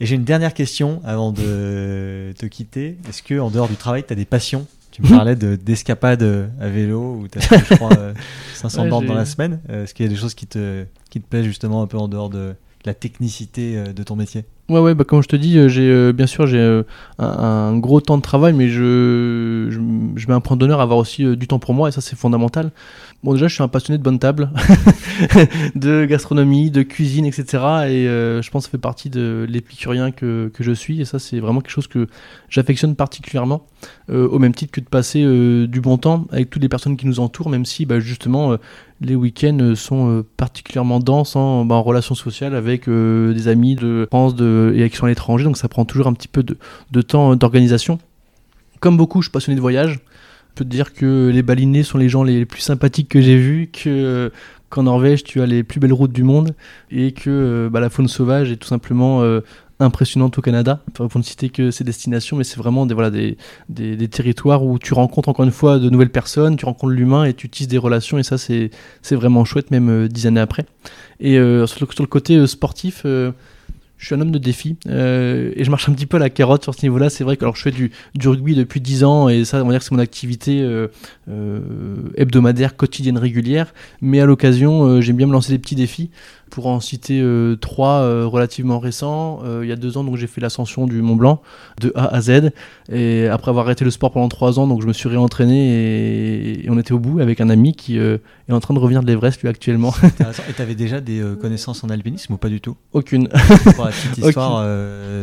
Et j'ai une dernière question avant de te quitter. Est-ce que en dehors du travail, tu as des passions? Tu me parlais d'escapade à vélo ou tu as fait, je crois, 500 bornes dans la semaine. Est-ce qu'il y a des choses qui te, qui te plaisent justement un peu en dehors de la technicité de ton métier? Ouais, ouais, bah, comme je te dis, euh, j'ai euh, bien sûr j'ai euh, un, gros temps de travail, mais je, je, mets un point d'honneur à avoir aussi du temps pour moi, et ça c'est fondamental. Bon, déjà, je suis un passionné de bonne table, de gastronomie, de cuisine, etc. Et je pense que ça fait partie de l'épicurien que, que je suis, et ça c'est vraiment quelque chose que j'affectionne particulièrement, au même titre que de passer du bon temps avec toutes les personnes qui nous entourent, même si bah, justement les week-ends sont particulièrement denses en, bah, en relation sociale avec des amis de France, de et qui sont à l'étranger, donc ça prend toujours un petit peu de, temps d'organisation. Comme beaucoup, je suis passionné de voyage. Je peux te dire que les balinés sont les gens les plus sympathiques que j'ai vus, que qu'en Norvège tu as les plus belles routes du monde et que bah, la faune sauvage est tout simplement euh, impressionnante au Canada. pour ne citer que ces destinations, mais c'est vraiment des, voilà, des, des, territoires où tu rencontres encore une fois de nouvelles personnes, tu rencontres l'humain et tu tisses des relations et ça c'est vraiment chouette même euh, dix années après. Et euh, sur, le, côté sportif, je suis un homme de défi euh, et je marche un petit peu à la carotte sur ce niveau-là. C'est vrai que alors, je fais du, du, rugby depuis 10 ans et ça, on va dire que c'est mon activité euh, euh, hebdomadaire, quotidienne, régulière. Mais à l'occasion, j'aime bien me lancer des petits défis pour en citer euh, trois euh, relativement récents. Euh, il y a deux ans, donc j'ai fait l'ascension du Mont Blanc de A à Z. Et après avoir arrêté le sport pendant trois ans, donc je me suis réentraîné et, on était au bout avec un ami qui est en train de revenir de l'Everest lui actuellement. et tu avais déjà des connaissances en alpinisme ou pas du tout? Aucune. pour la petite histoire,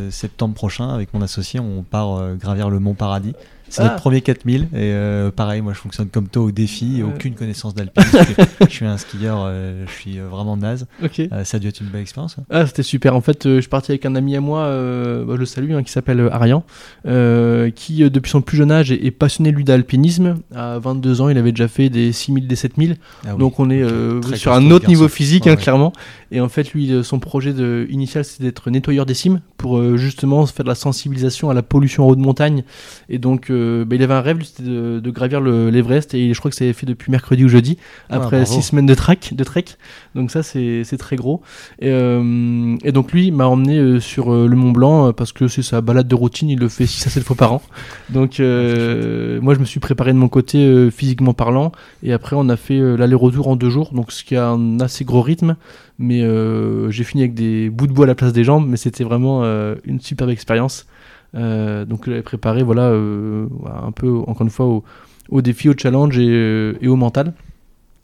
septembre prochain avec mon associé, on part gravir le Mont Paradis. C'est Ah. notre premier 4000 et euh, pareil, moi je fonctionne comme toi au défi, Ouais. aucune connaissance d'alpinisme. je, suis un skieur, euh, je suis euh, vraiment naze. Euh, ça a dû être une belle expérience. hein. Ah, c'était super. En fait, euh, je suis parti avec un ami à moi, euh, bah, je le salue, hein, qui s'appelle euh, Arian, euh, qui, euh, depuis son plus jeune âge, est, est passionné, lui, d'alpinisme. À 22 ans, il avait déjà fait des 6000, des 7000. Ah oui. Donc, on est euh, sur un autre niveau physique, Ouais, hein, ouais. clairement. Et en fait, lui, euh, son projet de, initial, c'est d'être nettoyeur des cimes pour euh, justement faire de la sensibilisation à la pollution en haut de montagne. Et donc, bah, il avait un rêve, de, de gravir le- l'Everest. Et je crois que c'est fait depuis mercredi ou jeudi, Ah, après bravo. six semaines de trek. De trek. Donc, ça, c'est très gros. Et, euh, et donc, lui m'a emmené euh, sur euh, le Mont Blanc parce que c'est sa balade de routine. Il le fait 6 à 7 fois par an. Donc, euh, moi, je me suis préparé de mon côté physiquement parlant. Et après, on a fait l'aller-retour en deux jours. Donc, ce qui a un assez gros rythme. Mais euh, j'ai fini avec des bouts de bois à la place des jambes. Mais c'était vraiment une superbe expérience. Euh, donc, je l'avais préparé, voilà, euh, un peu, encore une fois, au, défi, au challenge et, euh, et au mental.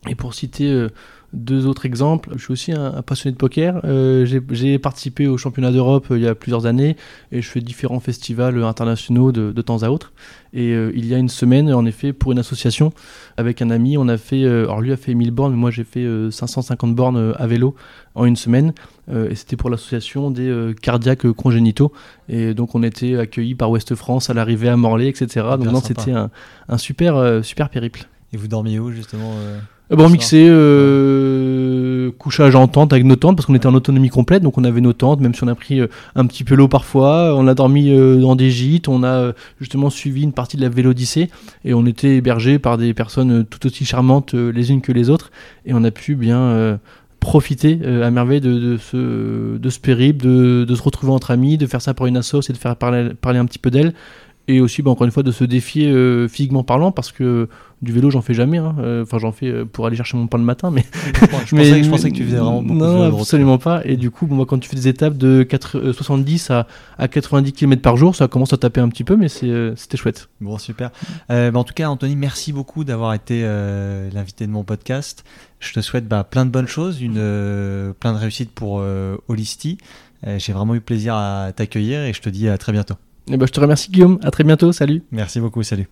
Et pour citer deux autres exemples, je suis aussi un, un passionné de poker. Euh, j'ai- participé au championnat d'Europe euh, il y a plusieurs années et je fais différents festivals internationaux de, de temps à autre. Et euh, il y a une semaine, en effet, pour une association avec un ami, on a fait, euh, alors lui a fait 1000 bornes, mais moi j'ai fait euh, 550 bornes euh, à vélo en une semaine. Euh, et c'était pour l'association des euh, cardiaques congénitaux. Et donc on était accueillis par Ouest France à l'arrivée à Morlaix, etc. Donc non, c'était un, un super, euh, super périple. Et vous dormiez où justement euh Euh, Bon, Ça. mixé, euh, couchage en tente avec nos tentes parce qu'on était en autonomie complète, donc on avait nos tentes, même si on a pris euh, un petit peu l'eau parfois. On a dormi euh, dans des gîtes, on a euh, justement suivi une partie de la Vélodyssée et on était hébergés par des personnes euh, tout aussi charmantes euh, les unes que les autres et on a pu bien euh, profiter euh, à merveille de, de ce, de ce périple, de, de se retrouver entre amis, de faire ça par une assoce et de faire parler, parler un petit peu d'elle. Et aussi, bah, encore une fois, de se défier euh, physiquement parlant, parce que du vélo, j'en fais jamais. hein. Euh, Enfin, j'en fais euh, pour aller chercher mon pain le matin, mais je, pensais, je pensais que tu faisais vraiment beaucoup non, de absolument pas. Et du coup, bon, bah, quand tu fais des étapes de 4, euh, 70 à, à 90 km par jour, ça commence à taper un petit peu, mais c'est, euh, c'était chouette. Bon, super. Euh, bah, en tout cas, Anthony, merci beaucoup d'avoir été euh, l'invité de mon podcast. Je te souhaite bah, plein de bonnes choses, une, euh, plein de réussites pour euh. Euh, J'ai vraiment eu plaisir à t'accueillir et je te dis à très bientôt. Et bah, je te remercie, Guillaume. À très bientôt. Salut. Merci beaucoup, salut.